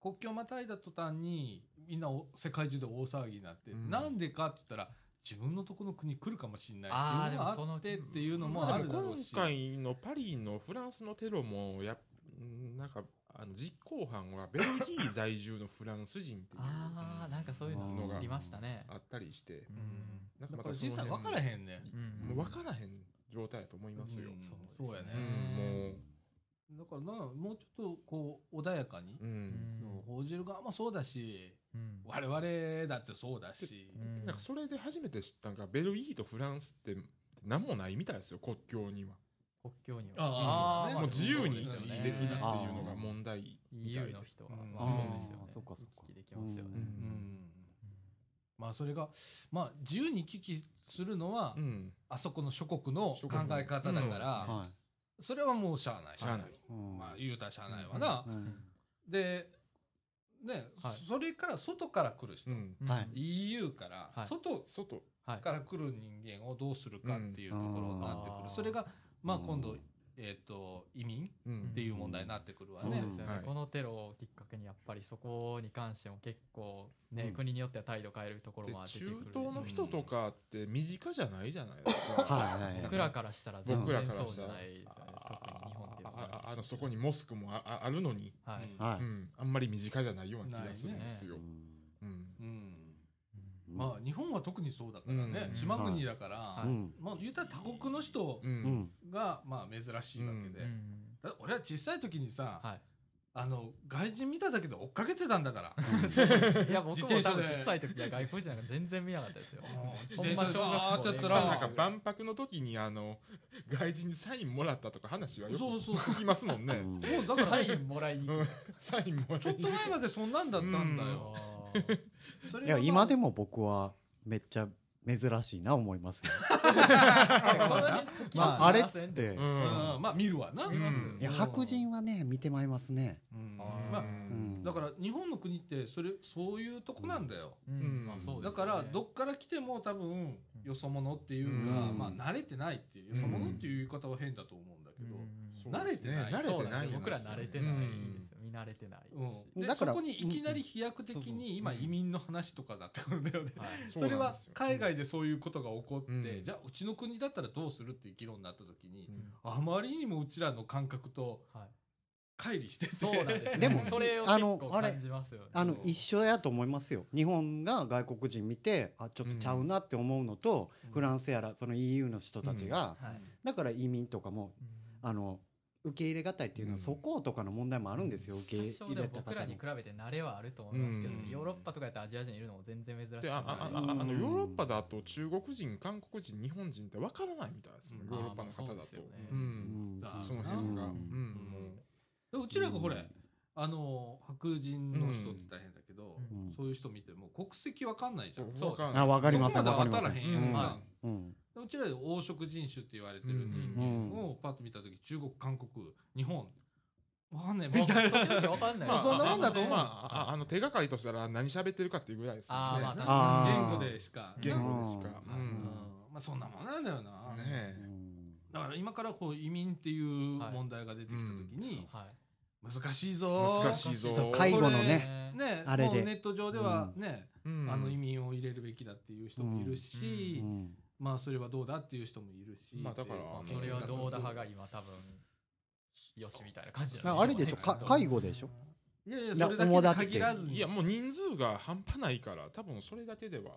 国境をまたいだ途端にみんなお世界中で大騒ぎになって、うん。なんでかって言ったら自分のとこの国来るかもしれないっていうのがあってっていうのもまあるだろうし、回のパリのフランスのテロもやっうんなんかあの実行犯はベルギー在住のフランス人っていうああなんかそういうのがありましたね。あったりして。うん。なんかまだからたその辺実際分からへんね。うんもう分からへん状態だと思いますよ、うん。そうそうやね。うんもだからなもうちょっとこう穏やかに。う、う、ん報じる側もそうだしうん。我々だってそうだし、うん。なんかそれで初めて知ったんがベルギーとフランスって何もないみたいですよ国境には国境には。あーそうだねまもう自由に行き来できるっていうのが問題みたいで。の人は。うん。まあそうですよね。あーそっかそっか。行き来できますよね。うん。うん。まあそれがまあ自由に行き来するのは、うん。あそこの諸国の考え方だから、はそれはもうしゃあない。しゃあない。いうん。まあ言うたらしゃあないわな、うん。でね、はい。それから外から来る人、うん。うんはい EU からはい。外外。はいから来る人間をどうするかっていうところになってくる、うんそれがまあうん。今度、えっ、と移民うん。っていう問題になってくるわね。そうですよね、はい。このテロをきっかけにやっぱりそこに関しても結構ね、うん。国によっては態度変えるところでも出てく中るでしょう東の人とかって身近じゃないじゃないですかはいはいはい。僕らからしたら全然そうじゃないですよね特に日本っていうのああはあのそこにモスクもあああるのに、はい。うん、あんまり身近じゃないような気がするんですよ。まあ日本は特にそうだからね、うん。島国だから、まあ言ったら他国の人がまあ珍しいわけで、俺は小さい時にさ、はい。あの外人見ただけで追っかけてたんだから。いや僕も多分小さい時は外国人なんか全然見なかったですよ。自転車で。バーってやったまあなんらか万博の時にあの外人にサインもらったとか話はよくそうそう聞きますもんね。うん。もうだからサインもらいに行く。サインもらいちょっと前までそんなんだったんだよ。いや今でもも僕はめっちゃ珍しいな思いますよ。まああれって。まあ見るわな。うん。いや白人はね見てまいりますね。だから日本の国ってそれそういうとこなんだよ。だからどっから来ても多分よそ者っていうか、うん。まあ慣れてないっていうよそ者っていう言い方は変だと思うんだけど、慣れてない。僕ら慣れてないに慣れてないし、うん、でだからそこにいきなり飛躍的に今移民の話とかだってくるんだよね、はい。それは海外でそういうことが起こって、うん。じゃあうちの国だったらどうするっていう議論になった時に、うん。あまりにもうちらの感覚とはい。乖離してて。そうなんですよでも それをあの結構あれ感じますよね。あの一緒やと思いますよ。日本が外国人見てあちょっとちゃうなって思うのと、うん。フランスやらその EU の人たちが、はい。だから移民とかもうん。あの受け入れがたいっていうのは、うん。そことかの問題もあるんですよ受け多入れた方に。らに比べて慣れはあると思いますけど、うん。ヨーロッパとかやったらアジア人いるのも全然珍しい。であああのヨーロッパだと中国人韓国人日本人ってわからないみたいですもんうんヨーロッパの方だと。ねううん。ん。だその辺が。ううん。うでうちらがほれ、あの白人の人って大変だけど、うん。そういう人見ても国籍わかんないじゃん、そうわかあわかりませんそこまわからへんやん。うん。か、うちらで黄色人種って言われてる人うん。間をパッと見た時中国韓国日本。わかんない。まあみたいな。わかんない。まあそんなもんだと思う。まあああの手がかりとしたら何喋ってるかっていうぐらいですよね。あーまあ確あー。言語でしか。言語でしか。うん。まあそんなもんなんだよな、ねだから今からこう移民っていう問題が出てきた時にはい。難しいぞ。難しいぞ。介護のねねあれで。ネット上ではね、うん。あの移民を入れるべきだっていう人もいるし、うんまあそれはどうだっていう人もいるし、まあだからそれはどうだ派が今多分よしみたいな感じああれでしょか介護でしょ？いやいやいやそれだけで限らずに。いやもう人数が半端ないから多分それだけでは。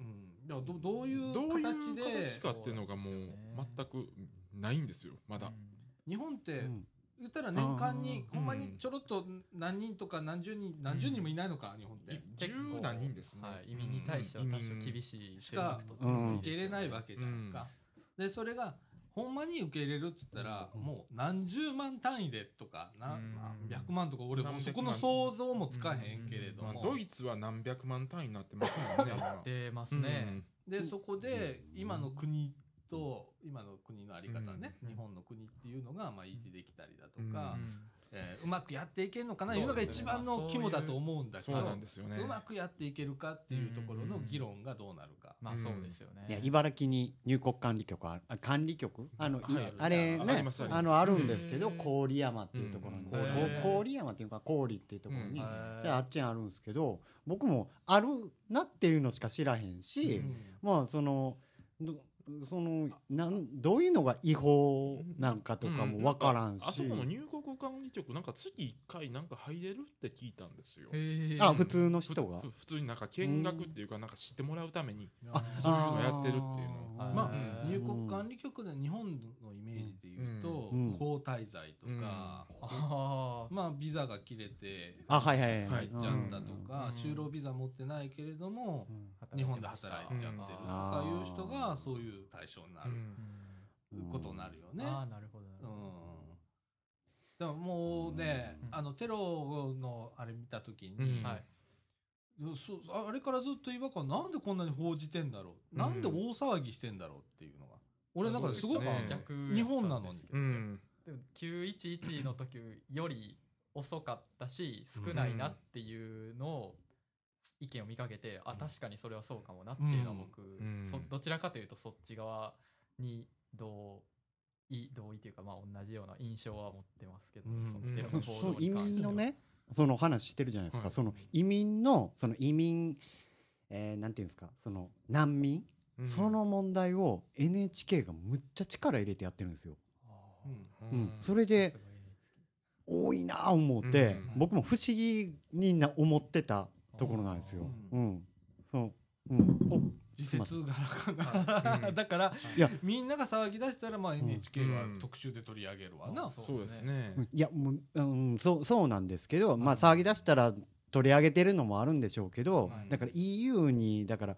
うん、だからどどういうどういう形で形かっていうのがもう全くないんですよまだ。日本って、うん言ったら年間にほんまにちょろっと何人とか何十人何十人もいないのか、日本って。十何人ですね。はい、移民に対しては多少厳しいしか受け入れないわけじゃんか、でそれがほんまに受け入れるっつったら、もう何十万単位でとかな、うん。何百万とか俺もうそこの想像もつかへんけれども、まあドイツは何百万単位になってますもんね 今出ますね、でそこで今の国と今の国のあり方ね、うん日本の国っていうのがまあ維持できたりだとうんか、うん。えーうまくやっていけるのかないうのが一番の肝だと思うんだけど、そうなんですよね。うまくやっていけるかっていうところの議論がどうなるか。まあそうですよね、いや茨城に入国管理局あるあ管理局？あの、い。はいあれあねあのあるんですけど郡山っていうところに、郡山っていうか郡っていうところに、うん。であっちにあるんですけど僕もあるなっていうのしか知らへんし、うん。まあそのどそのなんどういうのが違法なんかとかも分からんし、あそこの入国管理局なんか月1回なんか入れるって聞いたんですよ。あ普通の人が？ふ普通になんか見学っていうかなんか知ってもらうために。あそういうのやってるっていうの。まあうん。入国管理局で日本のイメージで言うと、うん。不法滞在とか、あー。まあビザが切れて入っちゃったとか、うん。就労ビザ持ってないけれども、うん。日本で働いちゃってるとかいう人がそういう対象になるうんことになるよね。ああなるほどなるうん。ほだからもうね、うん。あのテロのあれ見た時うん。に、どはい。そうあれからずっと違和感なんでこんなに報じてんだろう、うん。なんで大騒ぎしてんだろうっていうのが。俺の中ですごく日本なのに。うん。でも911の時より遅かったし少ないなっていうのを意見を見かけて、あ確かにそれはそうかもなっていうのは僕、ん。そどちらかというとそっち側に同意同意というかまあ同じような印象は持ってますけど、うん。そのそう移民のねその話してるじゃないですか、はい。その移民のその移民、えーなんていうんですか。その難民、うん。その問題を NHK がむっちゃ力入れてやってるんですよ。あうん。うん。それで多いなあ思って、うん。僕も不思議にな思ってたところなんですよ。ううん、そう、うん、お自説柄かな、うんだからいや。みんなが騒ぎ出したらまあ NHK はうん。特集で取り上げるわうんな、そうですね。いやもう、うん、そうそうなんですけど、まあうん騒ぎ出したら取り上げてるのもあるんでしょうけど、はい。だから EU にだから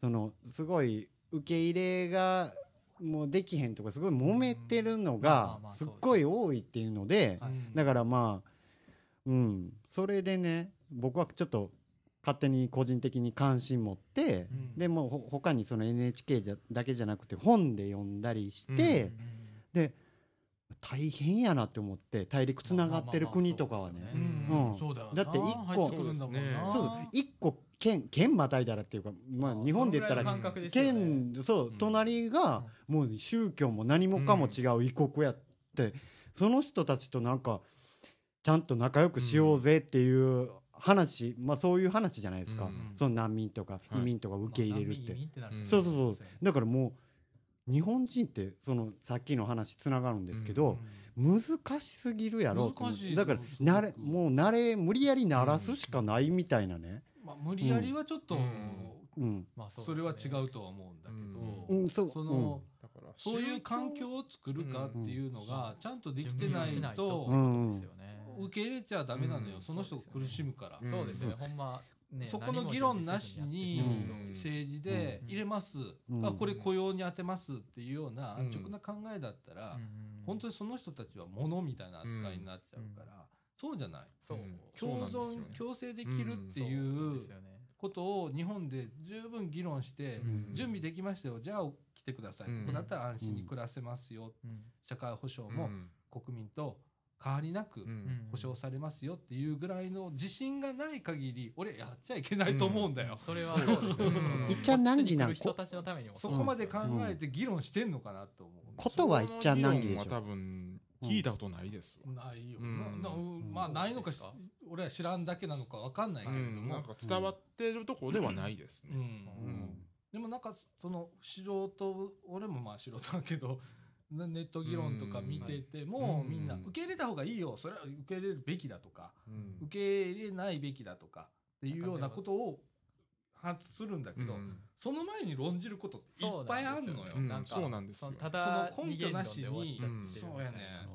そのすごい受け入れがもうできへんとかすごい揉めてるのがすっごい多いっていうのでだからまあうん。それでね僕はちょっと勝手に個人的に関心持って、うん。でもうほ他にその NHK じゃだけじゃなくて本で読んだりして、うんで大変やなって思って大陸つながってる国とかはね。だって一個そう一個県県またいだらっていうか、まあ、あ日本で言ったら県そううん。隣がもう宗教も何もかも違う異国やってその人たちとなんかちゃんと仲良くしようぜっていう話、まあそういう話じゃないですか、うん。その難民とかはい。移民とか受け入れるって、まあってなるとうんそうそう。そうだからもう日本人ってそのさっきの話つながるんですけど、難しすぎるやろだから慣れもう慣れ無理やり慣らすしかないみたいなね、まあ、無理やりはちょっと、うん。うん。まあそうそれは違うとは思うんだけど、うん。そう。その、だからそういう環境を作るかっていうのがちゃんとできてないとうん。ですよね受け入れちゃダメなのよ、うん。その人苦しむから、うん。そうですよね。ほんまねそこの議論なしに政治で入れます、うん。あこれ雇用に当てますっていうようなうん。安直な考えだったら、うん本当にその人たちは物みたいな扱いになっちゃうから、そうじゃない。共存共生できるっていそうことを日本で十分議論して、うん。準備できましたよ。じゃあ来てください、うん。ここだったら安心に暮らせますよ、うん。社会保障もうん。国民と変わりなくうん。保障されますよっていうぐらいの自信がない限り俺やっちゃいけないと思うんだよ、それはそうですね。うんいっちゃん難儀な人たちのためにも。そこまで考えて議論してんのかなと思う、ことは言っちゃ難儀でしょその議論は多分聞いたことないですわ。ない。よ、うん。ななまあないのか俺は知らんだけなのかわかんないけうれど。も、んなんか伝わってるところではないですうん。ねうん。でもなんかその素人俺もまあ素人だけどなネット議論とか見てても、うんみんな受け入れた方がいいよ。それは受け入れるべきだとかうん。受け入れないべきだとかっていうようなことを発するんだけど、うん。その前に論じることっていっぱいあるのよ。そうなんですよそのただその根拠なしに。そうやね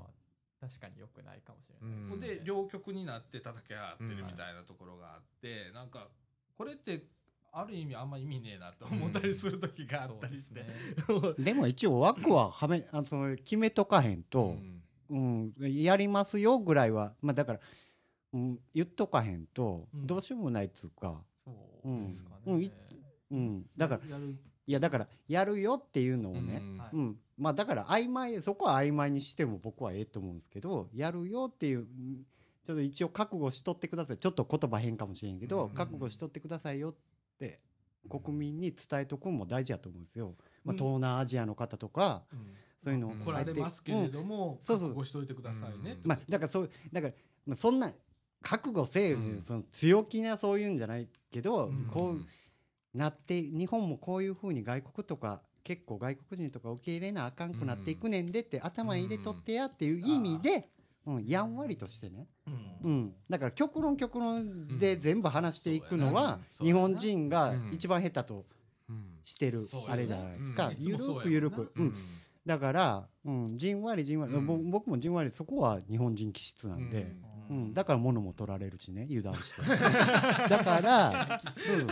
確かに良くないかもしれない。で両極になって叩き合ってるみたいなところがあって、なんかこれってある意味あんま意味ねえなと思ったりする時があったりして、そうですねでも一応枠ははめあその決めとかへんうと、ん。うん。やりますよぐらいはまあだから、うん、言っとかへんとうん。どうしようもないっつうか、そうですかね。うんいうん、だからやる。いやだからやるよっていうのをね、うん。はい。うん。まあだから曖昧そこは曖昧にしても僕はええと思うんですけどやるよっていううん。ちょっと一応覚悟しとってください。ちょっと言葉変かもしれんけど、うん。覚悟しとってくださいよって国民に伝えとくのも大事だと思うんですよ。まあ、うん。東南アジアの方とか、うん。そういうのうん来られますけれども、そうそう。覚悟しといてくださいねまあだからそうだから、まあ、そんな覚悟せえ、うん。その強気なそういうんじゃないけど、うん。こうなって日本もこういうふうに外国とか結構外国人とか受け入れなあかんくなっていくねんでって、頭に入れとってやっていう意味で、うん、やんわりとしてね、うん。うん、だから極論極論で全部話していくのは、日本人がうん一番下手とうん。してるあれじゃないですか、うん。ゆるくゆるく、ううん。ん。だから、うん、じんわりじんわり、うん。ぼ僕もじんわりそこは日本人気質なんで。うん、だから物も取られるしね油断して。だから、うん。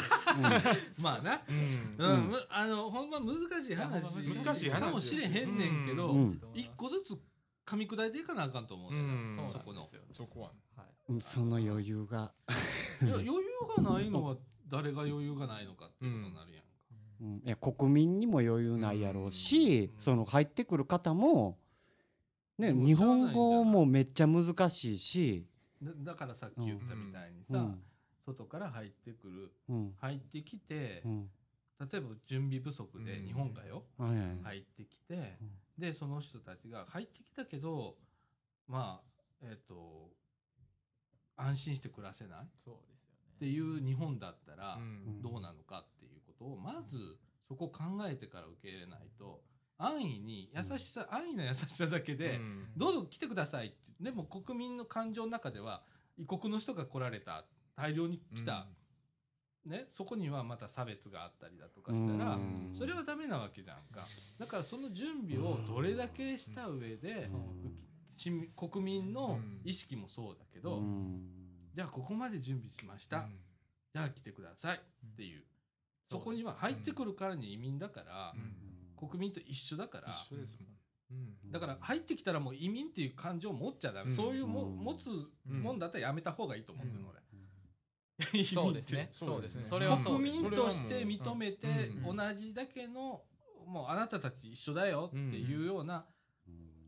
まあな、うん。うん。むあのほんま難しい話難しい話かもしれへんねんけど、うん。一個ずつ噛み砕いていかなあかんと思うねんな、うん。そこの。そこは。はい。うんその余裕が、い。や余裕がないのは誰が余裕がないのかってことになるやんか、うん、いや国民にも余裕ないやろうし、うん。その入ってくる方も、ね、でも日本語もめっちゃ難しいし、だだからさっき言ったみたいにさ、うん。外から入ってくるうん。入ってきて、うん。例えば準備不足でうん。日本がよ、はいはい入ってきて、でその人たちが入ってきたけどまあえっ、と安心して暮らせないっそうですよね。ていう日本だったらうん。どうなのかっていうことをまずそこを考えてから受け入れないと安易に優しさ、安易な優しさだけで、うんどうぞ来てくださいってでも国民の感情の中では異国の人が来られた大量に来た、ね、そこにはまた差別があったりだとかしたら、うん。それはダメなわけじゃんか。だからその準備をどれだけした上で、国民の意識もそうだけど、うん。じゃあここまで準備しました、じゃあ来てください。っていう、そこには入ってくるからに移民だから、国民と一緒だから。一緒ですもん。うん。だから入ってきたらもう移民っていう感情を持っちゃダメ、うん。そういうも、うん。持つもんだったらやめた方がいいと思ってるの、俺。そうですね。そそう。うですすね。それ国民として認めてうん同じだけのもうあなたたち一緒だよっていうような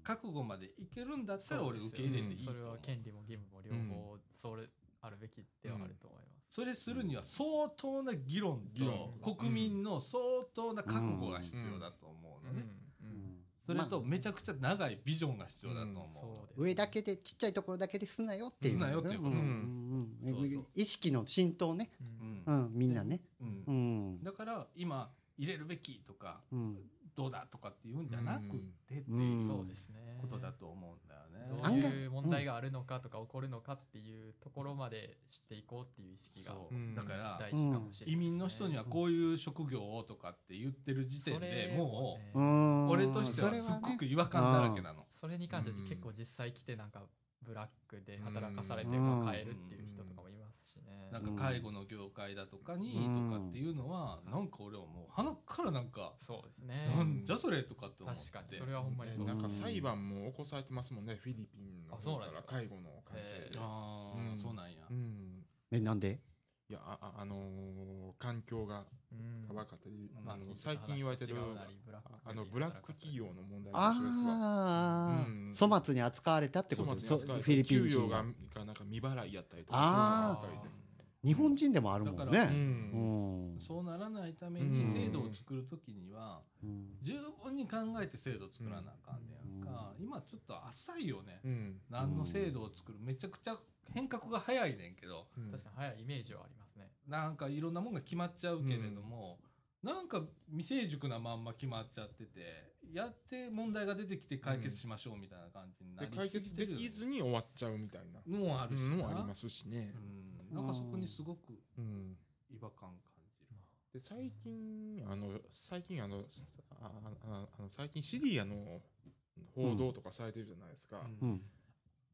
覚悟までいけるんだったら俺受け入れていいと。それは権利も義務も両方それあるべきではあると思います。それするには相当な議論議論と。国民の相当な覚悟が必要だと思うのね。そそれとめちゃくちゃ長いビジョンが必要だと思う、上だけでちっちゃいところだけですなよっていう。すなよっていうこと。意識の浸透ね、うん。みんなね、うん。うん。だから今入れるべきとかうん、どうだとかっていうんじゃなくてってうん。いうそうですね。ことだと思うんだ。よね。どういう問題があるのかとか起こるのかっていうところまで知っていこうっていう意識がだから大事かもしれないですね。移民の人にはこういう職業をとかって言ってる時点でもねううん俺としてはそれすっごねく違和感だらけなの。それに関してはうん結構実際来てなんかブラックで働かされてうん。こう帰るっていう人とかもいますしね。なんか介護の業界だとかにうんとかっていうのはなんか俺はもう鼻からなんかそうですね。なんじゃそれとかって思って。確かに。それはほんまに。そう。なんか裁判も起こされてますもんねフィリピンのあそう方からなんですか。介護の関へ係で。ああうん。そうなんや。うん。えなんで？いやあああのー環境がうん。悪かったり、まああの最近言われてるあのブラック企業の問題ああ、うん。粗末に扱われたってこと粗末に扱われてフィリピン給料が。人ががなんか未払いやったりとか日本人でもあるもんだからねうん。うんそうならないために制度を作るときにはうん。十分に考えて制度作らなあかんねやんか。今ちょっと浅いよね。うん。何の制度を作る。めちゃくちゃ変革が早いねんけど。うん。確かに早いイメージはあります。ねなんかいろんなもんが決まっちゃうけれども、なんか未成熟なまんま決まっちゃっててやって問題が出てきて解決しましょうみたいな感じになでり解決できずに終わっちゃうみたいな。のもあるしもありますしね。うん、なんかそこにすごくうん。違和感感じる。で最近あの最近あのああの最近シリアの報道とかされてるじゃないですか、うん。うん。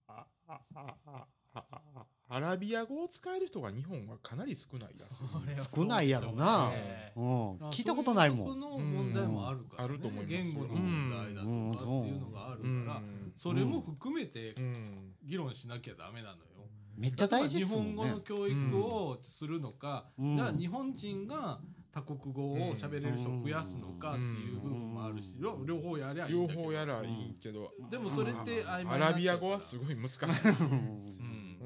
あああああああアラビア語を使える人が日本はかなり少ないらしいですよ。少ないやろな。ねうん。あ聞いたことないもん。そういうとこの問題もあるから、ね。うん。あると思います言語の問題だとかっていうのがあるから、うん。それも含めてうん。議論しなきゃダメなのよ。めっちゃ大事日ですもんね。本語の教育をするのか、うん。じゃあ日本人が他国語を喋れる人を増やすのかっていう部分もあるし、両両方やりゃいいん両だけど。方やらいいけど、でもそれって曖昧になアっちゃうから。ラビア語はすごい難しいですよ。う ん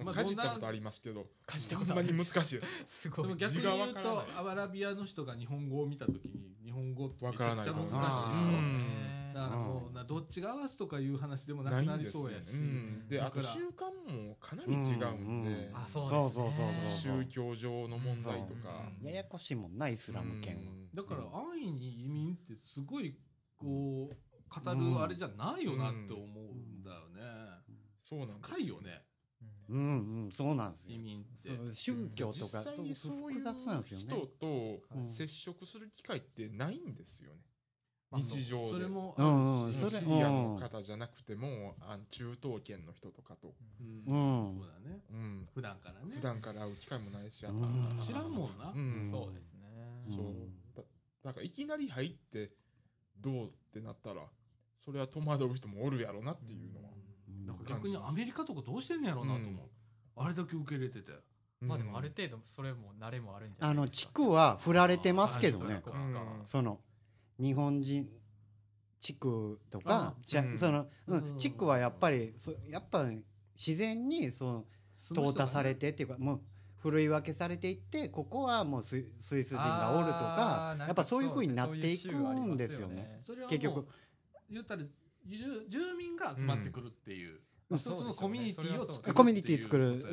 まあかじったことありますけど。かじったことほんまに難しいです。すごい。でも逆に言うとアラビアの人が日本語を見た時に日本語ってめちゃくちゃ難しいだからもうなどっちが合わすとかいう話でもなくなりそうやし、うんでだからあと習慣もかなり違うんで、あそうそうですね。そうそうそう宗教上の問題とか、う。ん。ややこしいもんなイスラム圏。はうん。だから安易に移民ってすごいこう語るあれじゃないよなって思うんだよね。そうなんです深いよねうんうんそうなんですよ。移民って。宗教とか実際にそうそういう複雑なんですよ人ねとうん。接触する機会ってないんですよね、まあ日常で。それもシリアの方じゃなくてもあの中東圏の人とかと、うん。うん。そうだね。うん、普段からね。普段から会う機会もないし、あうん。知らんもんな。うん。そうですね。そう。うんだだからいきなり入ってどうってなったらそれは戸惑う人もおるやろなっていうのは、なんか逆にアメリカとかどうしてんねやろうなと思う。あれだけ受け入れてて。まあでもある程度それも慣れもあるんじゃないですかあの地区は振られてますけどね。あその日本人地区とかあじゃうん。そのううん。ん地区はやっぱりそやっぱ自然にその淘汰されてっていうかもうふるい分けされていってここはもうスイスイス人がおるとかやっぱそういうふうになっていくんですよね。それは結局。言ったら住住民が集まってくるっていう。うん。一つのコミュニティを作るコミュニティ作る、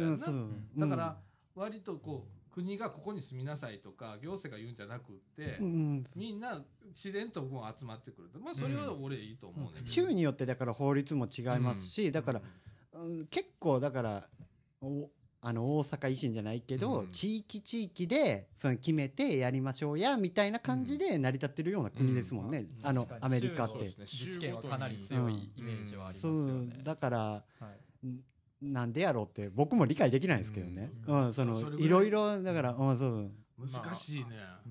だから割とこう国がここに住みなさいとか行政が言うんじゃなくってみんな自然ともう集まってくると。まあそれは俺いいと思うね。州によってだから法律も違いますし、だから、うん結構だからおあの大阪維新じゃないけど、うん。地域地域でその決めてやりましょうやみたいな感じで成り立ってるような国ですもんね、うん。あの確かに。アメリカって。ね。自治権はかなり強いイメージはありますそようねだからはい。なんでやろうって僕も理解できないですけどね、ううんんそのいろいろだから、うん、そう難しいね。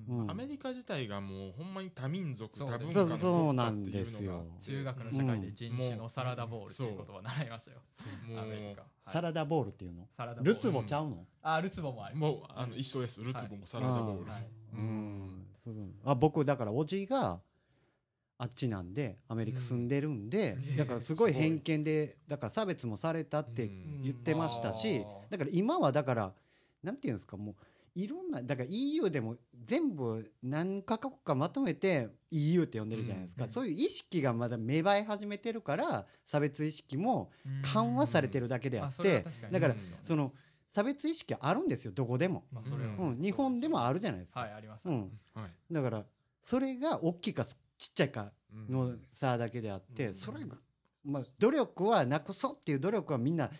うん。アメリカ自体がもうほんまに多民族多文化のそうなんっていうのが。ですよ。中学の社会で人種のサラダボールっていう言葉習いましたよ。もアメリうカサラダボールっていうの？サラダボール。ルツボちゃうの、あルツボもありもうあの一緒です。ルツボもサラダボール、はい。うん。そうあ僕だからおじがあっちなんでアメリカ住んでるんで、だからすごい偏見でだから差別もされたってうん。言ってましたし、だから今はだからなんていうんですかもういろんなだから EU でも全部何カ国かまとめて EU って呼んでるじゃないですか、うんそういう意識がまだ芽生え始めてるから差別意識も緩和されてるだけでああってそれは確かにだからその差別意識あるんですよどこでも、まあうん。うん、日本でもあるじゃないですか、はいありますうん。だからそれが大きいかちっちゃいかうんの差だけであって、うん。それが、まあ、努力はなくそうっていう努力はみんな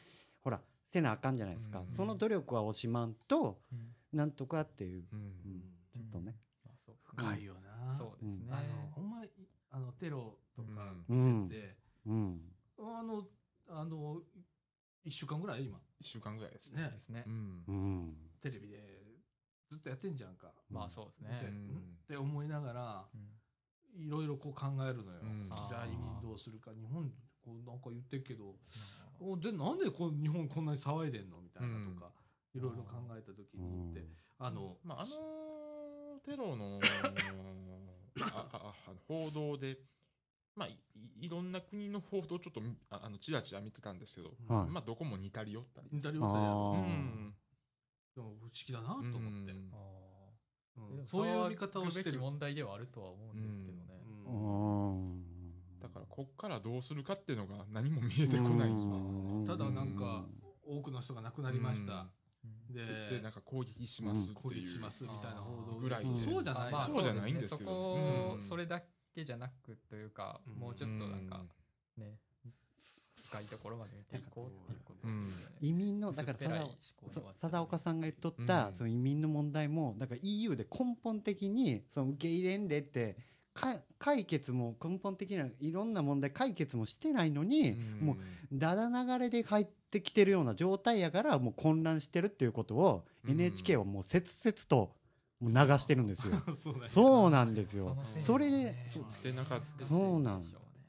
ほらせなあかんじゃないですか、うん。その努力は惜しまんとうんなんとかっていう、うん。うん。ちょっとね、まあそう。深いよな。そうですね。あの、ほんまに、あの、テロとかうん。見てて、うん。あの、あの、一週間ぐらい今、一週間ぐらいですね。ね。で、すね。うん。うん。テレビでずっとやってんじゃんか。まあそうですでねうん。って思いながら、うん。いろいろこう考えるのよ。うん。時代にどうするか、日本、こうなんか言ってるけど、おでなんでこう日本こんなに騒いでんの？みたいなとか、いろいろ考えた時にって、あの、まあ、あのテロのああ報道で、まあ、いいろんな国の報道をちょっとみああのちらちら見てたんですけど、はい。まあ、どこも似たり寄ったり。似たり寄ったりうん。でも不思議だなと思って。うん。うん。そういう見方をしてる。問題ではあるとは思うんですけどね。ううんん。だから、こっからどうするかっていうのが何も見えてこない。うん。ただなんか、多くの人が亡くなりました。でで、でなんか攻撃しますっていう。攻撃しますみたいな報道ぐらいで。そうじゃない、まあそうじゃないんですけど。そこうん。それだけじゃなくというかうん。もうちょっとなんかね深いところまで見ていこうっていうことですよね。移民のだから薄っぺらい貞岡さんが言っとった、うん。その移民の問題もだから EU で根本的にその受け入れんでってか解決も根本的ないろんな問題解決もしてないのに、もうだだ流れで入ってきてるような状態やからもう混乱してるっていうことをうん NHK はもう切々ともう流してるんですよ。そうだねそうなんですよ。それでそうなん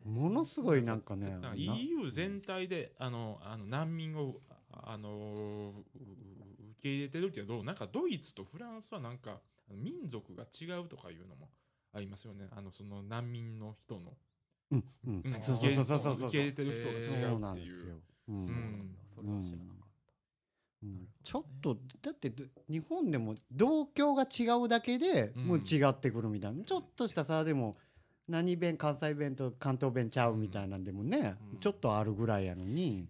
ものすごいなんかね。EU 全体であのあの難民をあのう受け入れてるけどなんかドイツとフランスはなんか民族が違うとかいうのもありますよね。あのその難民の人の、うんうん。うん。そうそうそうそうそう。受け入れてる人が違そううっていう。そうなんだ。それは知らなかっうん。ちょっとだってど日本でも同郷が違うだけでうん。もう違ってくるみたいな、ちょっとした差でも何弁関西弁と関東弁ちゃうみたいなんでもね、うん。ちょっとあるぐらいやのに、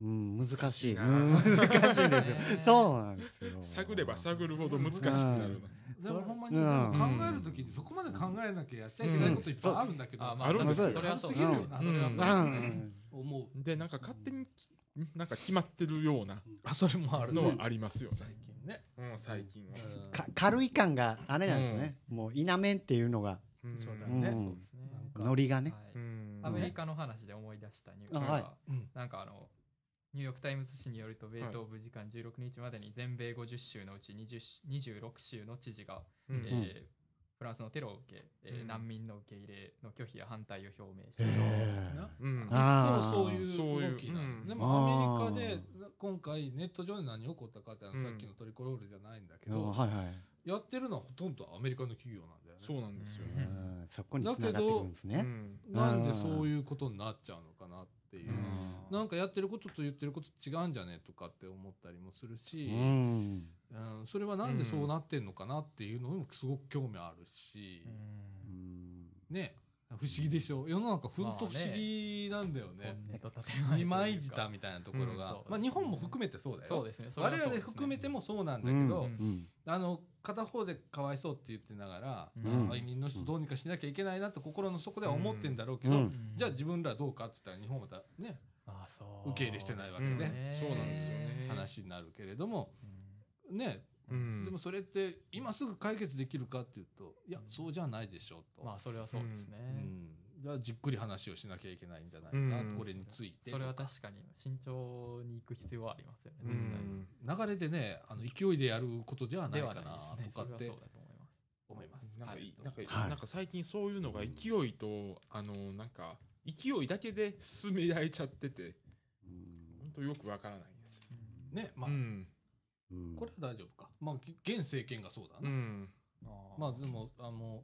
うん、難しい。難しいですよ。ね。そうなんですよ。探れば探るほど難しくなるな。でもほんまに、考えるときにそこまで考えなきゃやっちゃいけないこといっぱいあるんだけど、あまあるんですよ。それはそう。軽すぎるよな、うん。それはうそう、ん。思う。でなんか勝手にきなんか決まってるようなあ、それもあるのはありますよね。最近ね。うん、最近は。軽い感があれなんですね、もう否めんっていうのが。うん。そうだね。そうですね。なんかノリがね、アメリカの話で思い出したニュースあはい。がうん。なんかあのニューヨーク・タイムズ紙によると、米東部時間16日までに全米50州のうち20 26州の知事が、うん。えーフランスのテロを受け、えーうん。難民の受け入れの拒否や反対を表明して、な？うん。あー一方そういう動きなのうん。でもアメリカで今回ネット上で何起こったかっていうのはうん。さっきのトリコロールじゃないんだけうん。ど、はいはい、やってるのはほとんどアメリカの企業なんだよね。そうなんですようね。ん。そこに繋がってくるんですね、うん。なんでそういうことになっちゃうのかなっていう。うん。なんかやってることと言ってること違うんじゃねとかって思ったりもするし、うん。うん。それはなんでそうなってんのかなっていうのにもすごく興味あるし、ね。不思議でしょ？世の中本当不思議なんだよね。二枚舌みたいなところが、うん。そうまあ日本も含めてそうだよ。そうですね。それは我そうですね。々含めてもそうなんだけど、うん。うん。あの片方でかわいそうって言ってながら、うん。あ移民の人どうにかしなきゃいけないなと心の底では思ってんだろうけど、うん。じゃあ自分らどうかって言ったら日本はまたねあそう。受け入れしてないわけうん。ね、そうなんですよね。話になるけれども。ね、うん。でもそれって今すぐ解決できるかっていうといやそうじゃないでしょと、まあそれはそうですね、うんじゃあじっくり話をしなきゃいけないんじゃないかなと、うん。これについてそれは確かに慎重に行く必要はありますよねう絶対ん流れでねあの勢いでやることじゃないでかなはないですねとかってそれはそうだと思います。思います。なんかはいなんかはい。なんか最近そういうのが勢いとあのなんか勢いだけで進められちゃってて本当よくわからないです。ねまあ、うん。うん。これは大丈夫か。まあ、現政権がそうだな。うん。まあ、でも、あの、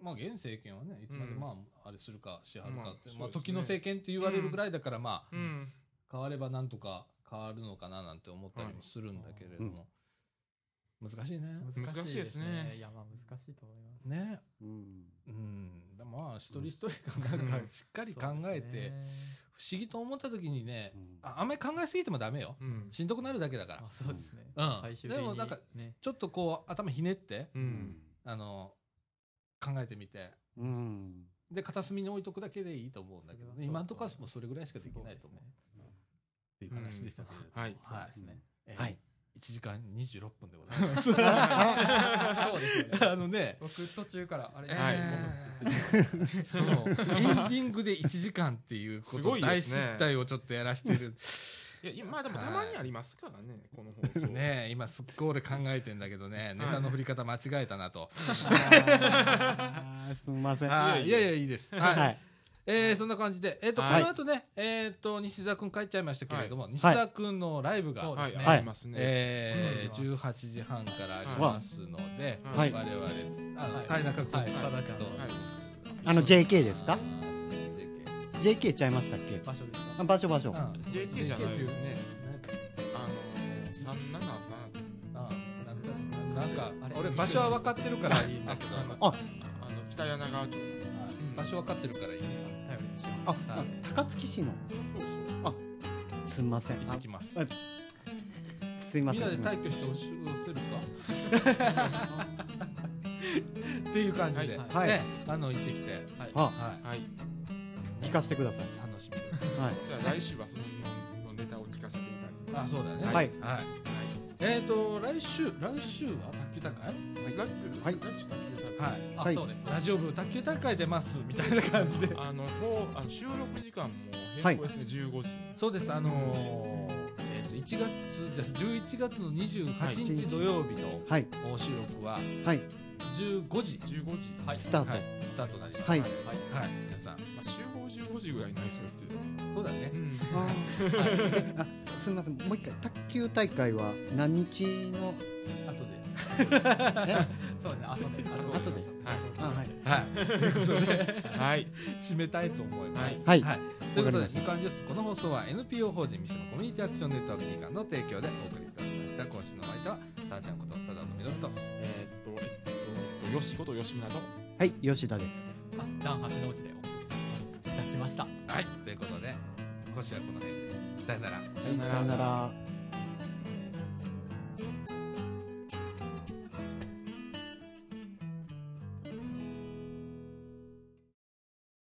まあ、現政権はね、いつまで、うん。まあ、あれするか、しはるかって、まあ時の政権って言われるぐらいだから、まあ、うん。変わればなんとか変わるのかななんて思ったりもするんだけれども。難しいね。難しいですね。いやまあ難しいと思います。ね。うん。うん。だまあ、一人一人がなんかしっかり考えて、不思議と思った時にね、うん。ああんまり考えすぎてもダメよ。うん。しんどくなるだけだから。あ。そうですね、うん。最終的にでもなんかね。ちょっとこう、頭ひねって、うん。あの、考えてみて、うん。で、片隅に置いとくだけでいいと思うんだけどね。今のところはもうそれぐらいしかできないと思う。っていう話でしたけれど。もはい。はい。そうですね。えーはい。1時間26分でございます。そうですよね。あのね、僕途中からあれ、はい。そう、エンディングで1時間っていうこすと大ごいですね。失態をちょっとやらしてる。いやまあでもたまにありますからねこの放送。ねえ今すっごい俺考えてんだけどね、ネタの振り方間違えたなと。あーすみません。はいいやいや、いいです。はい。はい。えーそんな感じで、えっと、こはい。の後ね、えっと、西澤くん帰っちゃいましたけれども、は西澤くんのライブが、そうですね。はいありますね。えー、うん18時半からありますので、はい。我々、あの、はい。田中君はい。と、さだちゃんとはい。あの JK ですか？あー JK ちゃいましたっけ？場所ですか？あ場所場所。うん。JK じゃないですね。あの373あなんかなんかあれ俺場所は分かってるからいいんだけど。あああの北柳川町。場所分かってるからいいあますあ高槻市の。すみません。あ行きます。あすいまみん。せんなで退去して押し押せるか？っていう感じで、はい。はい。ねあの行ってきて。はい。あはい。はい聞かせてください。楽しみ。ですはい。じゃあ来週はそののネタを聞かせていただきます。あそうだよね。はい。はい。はい。えっ、と来週来週は卓球大会？ラッはい。ラッシュ卓球大会はい。あ、はいそうです。ラジオ部卓球大会出ますみたいな感じで。あのもうあの収録時間も変更ですね、15時。そうです。あのーえー、と1月じゃあ11月の28日土曜日のはい。お収録ははい。15時。15時、はい。スタート。はい、スタートになります。はい。はい、皆さんまあ、集合15時ぐらいになりそうですけど、そうだね。うん、あー。えあすみません。もう一回卓球大会は何日の？後で。え？そうですね後で。後で。あはい。はい。ということではい締めたいと思います。はい。はい。ということでみかんジュースこの放送は NPO 法人ミッションコミュニティアクションネットワークみかんの提供でお送りいたしました。今週のお相手はたーちゃんことただのみのるとえーっと、えっと、よしことよしみなと、はい吉田です。あダン橋の内でお出しました。はい。ということで今週はこの辺で。さよならさよなら。さよなら